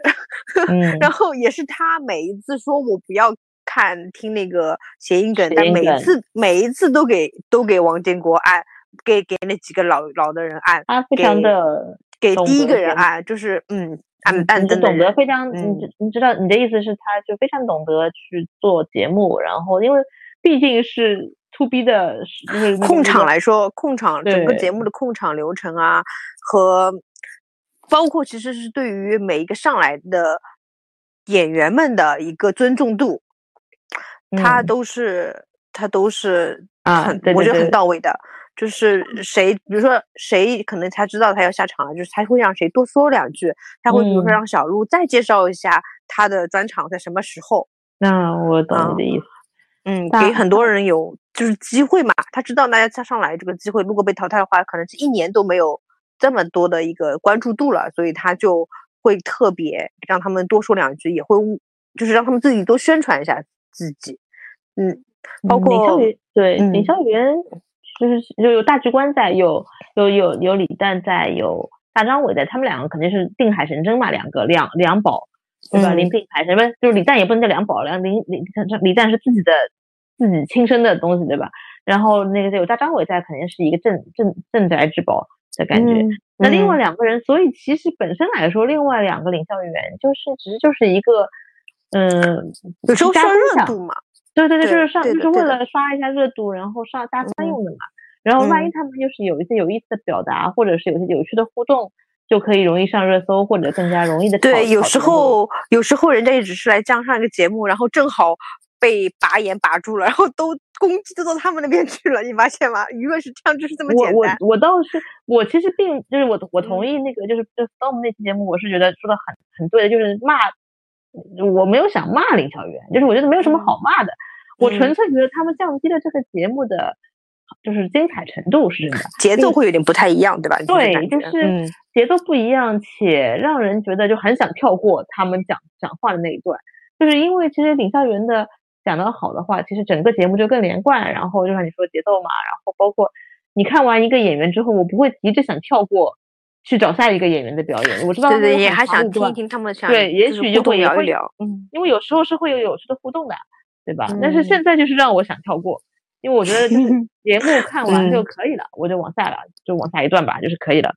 然后也是他每一次说我不要看听那个谐音梗，但每一次每一次都给都给王建国按。给给那几个老老的人按，
他非常的
给第一个人按，就是嗯按按
的懂得非常，你你知道你的意思是他就非常懂得去做节目，然后因为毕竟是 to B 的，就是
控场来说，控场整个节目的控场流程啊，和包括其实是对于每一个上来的演员们的一个尊重度，他都是他都是很我觉得很到位的。就是谁，比如说谁可能他知道他要下场了，就是他会让谁多说两句，他会比如说让小鹿再介绍一下他的专场在什么时候。
那我懂你的意思，
嗯，给很多人有就是机会嘛。他知道大家再上来这个机会，如果被淘汰的话，可能是一年都没有这么多的一个关注度了，所以他就会特别让他们多说两句，也会就是让他们自己多宣传一下自己。嗯，包括
对林校园。就是就有大局观在，有有有有李诞在，有大张伟在，他们两个肯定是定海神针嘛，两个两两宝，对吧？林定海神针，就是李诞也不能叫两宝，两李李李诞是自己的自己亲生的东西，对吧？然后那个有大张伟在，肯定是一个镇镇镇宅之宝的感觉。那另外两个人，所以其实本身来说，另外两个领校员就是其实就是一个，嗯，
有时候刷热度嘛。
对对对，就是上，就是为了刷一下热度，然后上大餐用的嘛。然后万一他们就是有一些有意思的表达，或者是有些有趣的互动，就可以容易上热搜，或者更加容易的。
对，有时候有时候人家也只是来这样上一个节目，然后正好被拔眼拔住了，然后都攻击都到他们那边去了，你发现吗？舆论是这样，就是这么简
单。我我我倒是，我其实并就是我我同意那个就是就 storm 那期节目，我是觉得说的很很对的，就是骂。我没有想骂林小媛，就是我觉得没有什么好骂的，我纯粹觉得他们降低了这个节目的就是精彩程度是真的，
节奏会有点不太一样，对吧？
对，就是节奏不一样，且让人觉得就很想跳过他们讲讲话的那一段，就是因为其实林校园的讲的好的话，其实整个节目就更连贯，然后就像你说节奏嘛，然后包括你看完一个演员之后，我不会急着想跳过去找下一个演员的表演。我知道
对对，也
他们有很
还想听听他们想
对，也许就会
聊一聊，嗯
因为有时候是会有有趣的互动的，对吧？但是
嗯
现在就是让我想跳过，因为我觉得就是 节目看完就
嗯
可以了，我就往下了，就往下一段吧，就是可以了。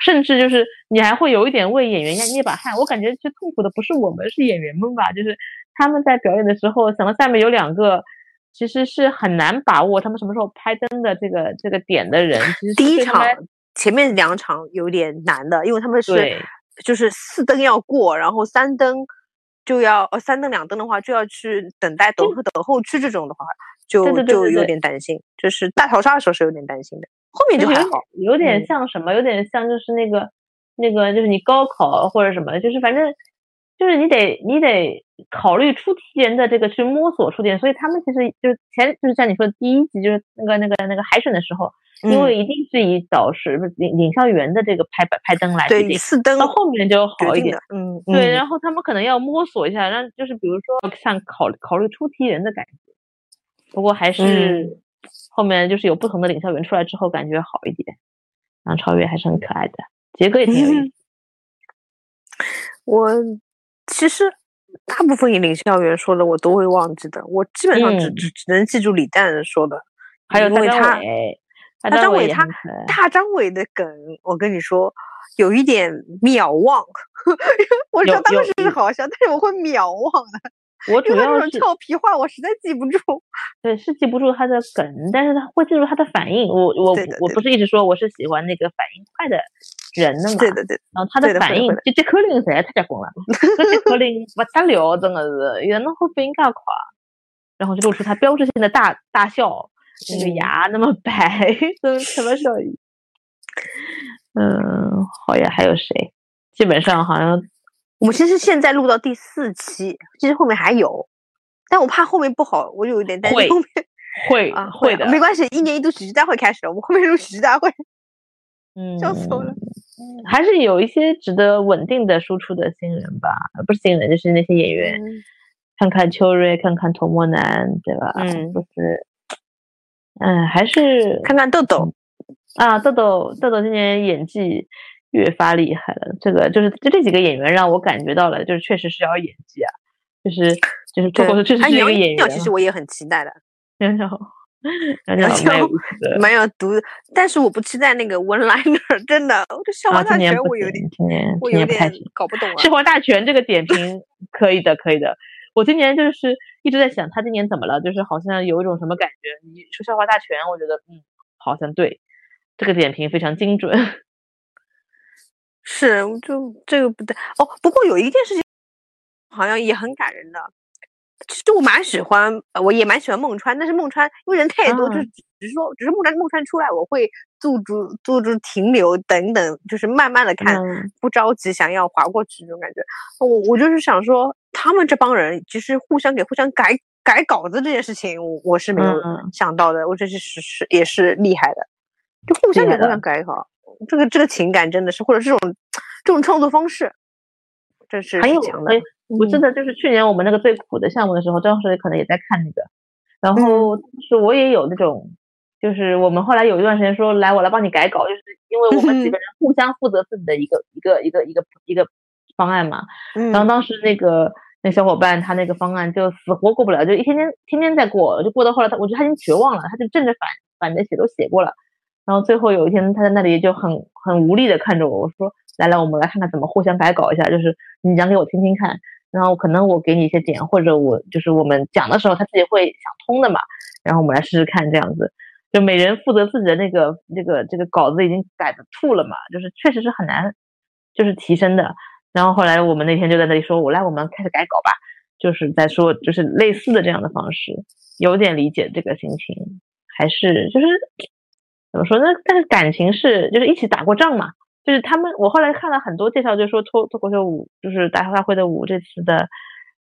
甚至就是你还会有一点为演员捏把汗，我感觉最痛苦的不是我们，是演员们吧？就是他们在表演的时候，想到下面有两个，其实是很难把握他们什么时候拍灯的这个这个点的人，
第一场前面两场有点难的，因为他们是就是四灯要过，然后三灯就要呃三灯两灯的话就要去等待等候等候区这种的话，就就有点担心，就是大逃杀的时候是有点担心的，后面就还好。
点有点
嗯
像什么？有点像就是那个那个，就是你高考或者什么，就是反正就是你得你得考虑出题人的这个去摸索出点，所以他们其实就是前就是像你说的第一集就是那个那个那个海选的时候，因
嗯
为一定是以导师领领校员的这个拍拍灯来决
对
定，
四灯
到后面就好一点
嗯，
对，
嗯
然后他们可能要摸索一下，让就是比如说像考考虑出题人的感觉。不过还
嗯
是后面就是有不同的领校员出来之后，感觉好一点。杨超越还是很可爱的，杰哥也挺有意思。
我其实大部分领校员说的我都会忘记的，我基本上只
嗯
只只能记住李诞说的，
还有大张
因为他
伟，大
大张伟他大张伟的梗，我跟你说有一点秒忘，我知道当时是好笑，但是我会秒忘的，
我主要是
俏皮话我实在记不住。
对是记不住他的梗，但是他会记住他的反应。我我我不是一直说我是喜欢那个反应快的人的嘛？
对的对的，
然后他
的
的反应就接口令实在太结棍了，这这口令不得了，真的是，有人会反应介快，然后就露出他标志性的大大笑，那个
嗯
牙那么白，真什么笑意？嗯，好呀，还有谁？基本上好像
我们其实现在录到第四期，其实后面还有，但我怕后面不好，我有一点担心后面
会
啊
会的，
没关系，一年一度喜剧大会开始了，我们后面录喜剧大会，
嗯，
笑死我了。
还是有一些值得稳定的输出的新人吧，呃不是新人，就是那些演员，
嗯
看看秋瑞，看看童漠南，对吧？
嗯
就是，嗯，还是
看看豆豆，
啊，豆豆豆豆今年演技越发厉害了。这个就是就这几个演员让我感觉到了，就是确实是要演技啊，就是就是 脱口秀确实
哎，
是一
杨
个演员
其实我也很期待的，
杨洋，杨
杨
洋蛮有
毒的，但是我不期待那个 one liner，真的，我这笑
啊，
话大全我有点我有点。搞不懂了。
笑话大全这个点 评可以的，可以的。我今年就是一直在想，他今年怎么了？就是好像有一种什么感觉？你说笑话大全，我觉得嗯，好像对，这个点评非常精准。
是，就这个不对哦。不过有一件事情好像也很感人的，其实我蛮喜欢，呃我也蛮喜欢孟川，但是孟川因为人太多，就是
嗯。
只是说，只是孟川孟川出来，我会驻足驻足停留等等，就是慢慢的看，
嗯。
不着急想要划过去这种感觉。我我就是想说，他们这帮人其实互相给互相改改稿子这件事情，我我是没有
嗯。
想到的，我这是是是也是厉害的，就互相给互相改稿，这个这个情感真的是，或者这种这种创作方式，这是
还有。我记
嗯。
得就是去年我们那个最苦的项目的时候，当时可能也在看那个，然
嗯。
后是我也有那种，就是我们后来有一段时间说来我来帮你改稿，就是因为我们几个人互相负责自己的一个一个一个一个一个方案嘛，
嗯
然后当时那个那小伙伴他那个方案就死活过不了，就一天天天天在过，就过到后来他我觉得他已经绝望了，他就正着反反着写都写过了，然后最后有一天他在那里就很很无力的看着我，我说来来我们来看看怎么互相改稿一下，就是你讲给我听听看，然后可能我给你一些点，或者我就是我们讲的时候他自己会想通的嘛，然后我们来试试看这样子。就每人负责自己的那个这个这个稿子已经改的吐了嘛，就是确实是很难，就是提升的。然后后来我们那天就在那里说，我来，我们开始改稿吧，就是在说就是类似的这样的方式，有点理解这个心情，还是就是怎么说呢？但是感情是就是一起打过仗嘛，就是他们我后来看了很多介绍，就说脱脱口秀舞就是大大会的舞这次的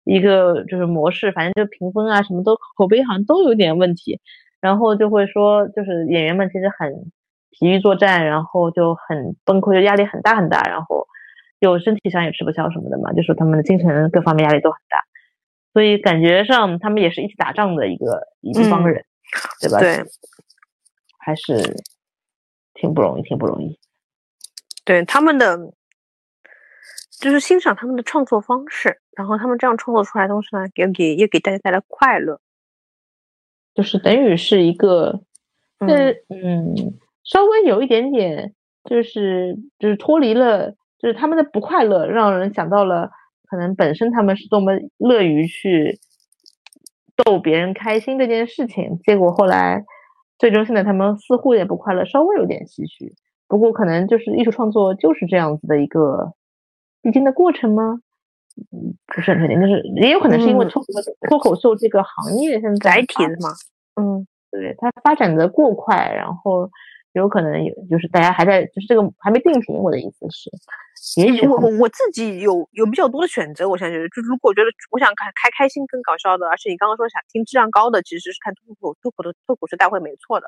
一个就是模式，反正就评分啊什么都口碑好像都有点问题，然后就会说就是演员们其实很疲于作战，然后就很崩溃，就压力很大很大，然后就身体上也吃不消什么的嘛，就说他们的精神各方面压力都很大，所以感觉上他们也是一起打仗的一个一一帮
嗯
人，对吧？
对，
还是挺不容易，挺不容易。
对他们的，就是欣赏他们的创作方式，然后他们这样创作出来的东西呢，给给也给大家带来快乐，
就是等于是一个，呃嗯，稍微有一点点，就是就是脱离了，就是他们的不快乐，让人想到了可能本身他们是多么乐于去逗别人开心这件事情，结果后来最终现在他们似乎也不快乐，稍微有点唏嘘。不过可能就是艺术创作就是这样子的一个必经的过程吗？嗯，不是很确定，就是也有可能是因为脱脱口秀这个行业现在
载体的嘛，
嗯，对，它发展的过快，然后有可能有就是大家还在就是这个还没定型。我的意思是，也许
我我我自己有有比较多的选择，我现在觉得就如果觉得我想看开开心更搞笑的，而且你刚刚说想听质量高的，其实是看脱口脱口的脱口秀大会没错的。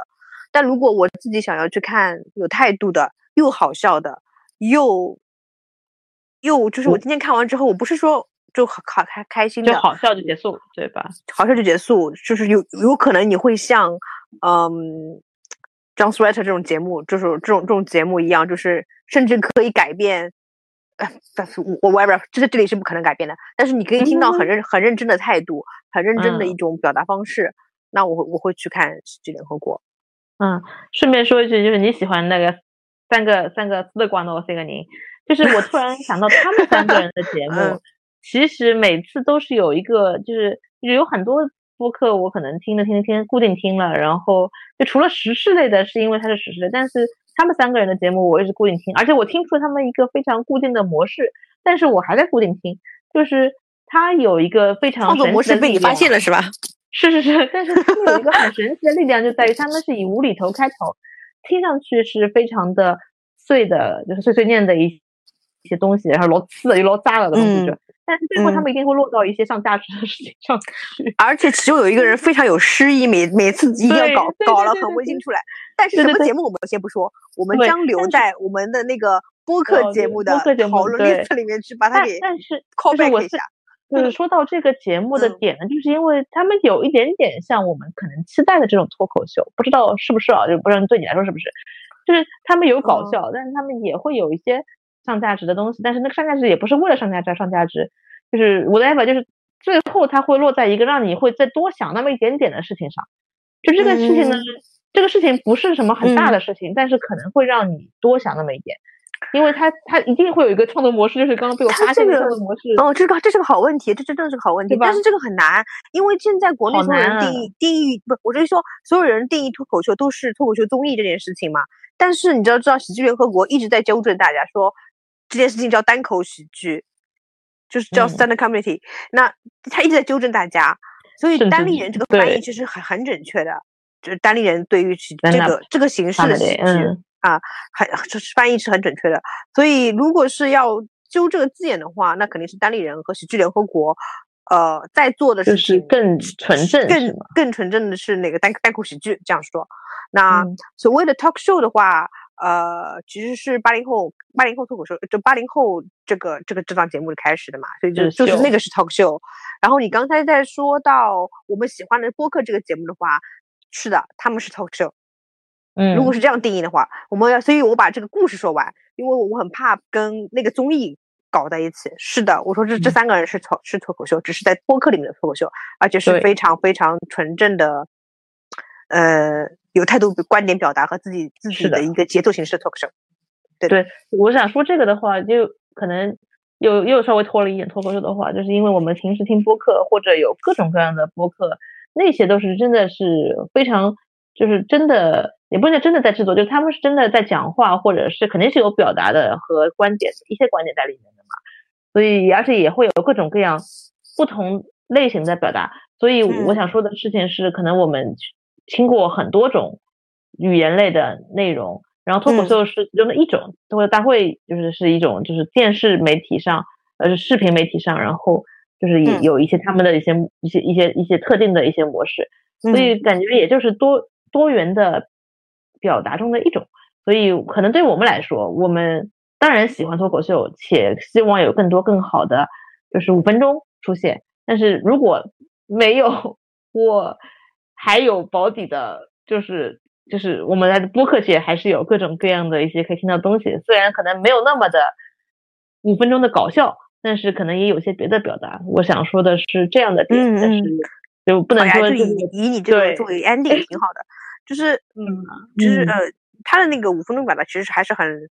但如果我自己想要去看有态度的、又好笑的、又又就是我今天看完之后，我不是说就好开开开心的，
就好笑就结束，对吧？
好笑就结束，就是有有可能你会像嗯，John Sweater 这种节目，就是这种这种节目一样，就是甚至可以改变。呃，但是我 whatever，这个这里是不可能改变的。但是你可以听到很认很认真的态度，很认真的一种表达方式。那我会我会去看《喜剧联合国》。
嗯，顺便说一句，就是你喜欢那个三个三个四光的三个您，就是我突然想到他们三个人的节 目，其实每次都是有一个，就是有很多播客我可能听着听着听固定听了，然后就除了时事类的，是因为它是时事类，但是他们三个人的节目我一直固定听，而且我听出了他们一个非常固定的模式，但是我还在固定听，就是他有一个非常
创作模式被你发现了是吧？
是是是，但是他们有一个很神奇的力量，就在于他们是以无厘头开头，听上去是非常的碎的，就是碎碎念的一一些东西，然后老刺的又老扎了的东西，但是最后他们一定会落到一些上价值的事情上去。
而且其中有一个人 非常有诗意，每每次一定要搞搞了很温馨出来。但是什么节目我们先不说，我们将留在我们的那个播客节目的讨论 list 里面去把它给
但是
call back 一下。
就是说到这个节目的点呢，就是因为他们有一点点像我们可能期待的这种脱口秀，不知道是不是啊？就不知道对你来说是不是？就是他们有搞笑，但是他们也会有一些上价值的东西，但是那个上价值也不是为了上价值而上价值，就是 whatever，就是最后它会落在一个让你会再多想那么一点点的事情上。就这个事情呢，这个事情不是什么很大的事情，但是可能会让你多想那么一点。因为他他一定会有一个创作模式，就是刚刚被我发现的创作模式。
哦，这个这是个好问题，这真的是个好问题。但是这个很难，因为现在国内所有人定义定义不，我是说所有人定义脱口秀都是脱口秀综艺这件事情嘛。但是你知道知道，喜剧联合国一直在纠正大家说这件事情叫单口喜剧，就是叫 stand comedy。那他一直在纠正大家，所以单立人这个翻译其实很很准确的，就是单立人对于这个这个形式的喜剧。啊，很就是翻译是很准确的，所以如果是要揪这个字眼的话，那肯定是单立人和喜剧联合国，呃，在做的就
是更纯正，
更更纯正的是那个单单口喜剧这样说。那所谓的 talk show 的话，呃，其实是八零后八零后脱口秀，就八零后这个这个这档节目开始的嘛，所以就就是那个是 talk show。然后你刚才在说到我们喜欢的播客这个节目的话，是的，他们是 talk show。
嗯，
如果是这样定义的话，我们要，所以我把这个故事说完，因为我很怕跟那个综艺搞在一起。是的，我说这这三个人是脱是脱口秀，只是在播客里面的脱口秀，而且是非常非常纯正的，呃，有态度、观点表达和自己自己的一个节奏形式的脱口秀。对
对，我想说这个的话，就可能又又稍微拖了一点脱口秀的话，就是因为我们平时听播客或者有各种各样的播客，那些都是真的是非常。就是真的，也不是真的在制作，就是他们是真的在讲话，或者是肯定是有表达的和观点一些观点在里面的嘛。所以，而且也会有各种各样不同类型的表达。所以，我想说的事情是，可能我们听过很多种语言类的内容，然后脱口秀是其中的一种，脱口秀大会就是是一种，就是电视媒体上，呃，视频媒体上，然后就是也有一些他们的一些一些一些一些特定的一些模式。所以，感觉也就是多。多元的表达中的一种，所以可能对我们来说，我们当然喜欢脱口秀，且希望有更多更好的，就是五分钟出现。但是如果没有我还有保底的，就是就是我们来的播客界还是有各种各样的一些可以听到东西，虽然可能没有那么的五分钟的搞笑，但是可能也有些别的表达。我想说的是这样的点，但是就不能说
就以以你这个作为 ending 挺好的，就是嗯，就是呃，他的那个五分钟表达其实还是很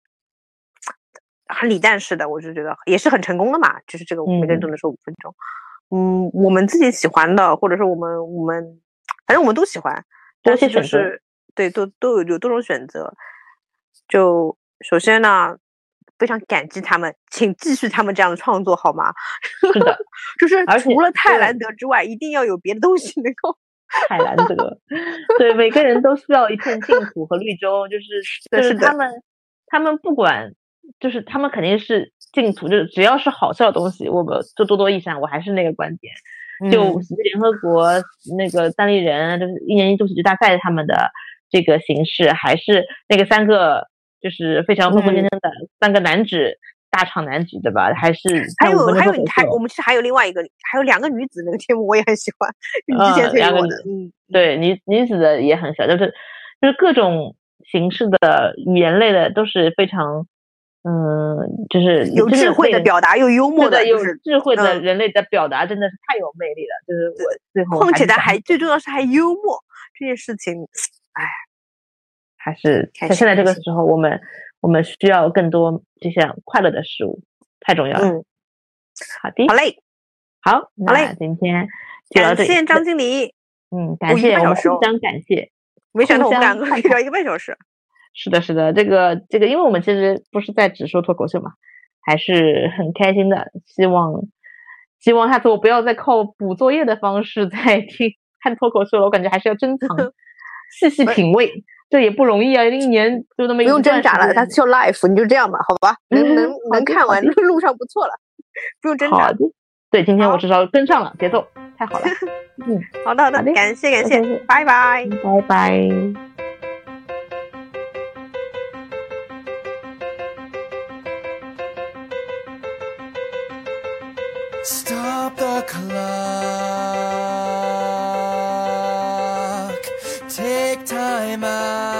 很李诞式的，我就觉得也是很成功的嘛。就是这个每个人都能说五分钟，嗯，我们自己喜欢的，或者说我们我们反正我们都喜欢，
多些选
择。对，都都有有多种选择。就首先呢，非常感激他们，请继续他们这样的创作好吗？
是的，
就是除了泰兰德之外，一定要有别的东西能够。
泰兰德，对，每个人都需要一片净土和绿洲，就是就是他们他们不管，就是他们肯定是净土，就是只要是好笑的东西，我们就多多益善。我还是那个观点，就联合国那个单立人，就是一年一度喜剧大赛他们的。这个形式还是那个三个，就是非常疯疯癫癫的三个男子大厂男子，对吧？还是
还有还有还我们其实还有另外一个，还有两个女子那个节目我也很喜欢，你之前推过的，嗯，
对，女女子的也很小，就是就是各种形式的语言类的都是非常，嗯，就是
有智慧的表达又幽默
的，
有
智慧的人类的表达真的是太有魅力了，就是我最后，
况且他还最重要是还幽默这件事情。哎，
还是在现在这个时候，我们我们需要更多这些快乐的事物，太重要了。
嗯，
好的，
好嘞，
好，
好嘞，
今天
感谢张经理。
嗯，感谢我们互相感谢。
没想到我们两个可以聊一个半小时。
是的，是的，这个这个，因为我们其实不是在只说脱口秀嘛，还是很开心的。希望希望下次我不要再靠补作业的方式 在听看脱口秀了，我感觉还是要珍藏。细细品味，这也不容易啊！一年就那么一
不用挣扎了，他叫 life，你就这样吧，好吧？能能能看完，路上不错了，不用挣扎。
对，今天我至少跟上了节奏，太好了。嗯，
好的好的，感谢感谢，拜拜
拜拜。time out.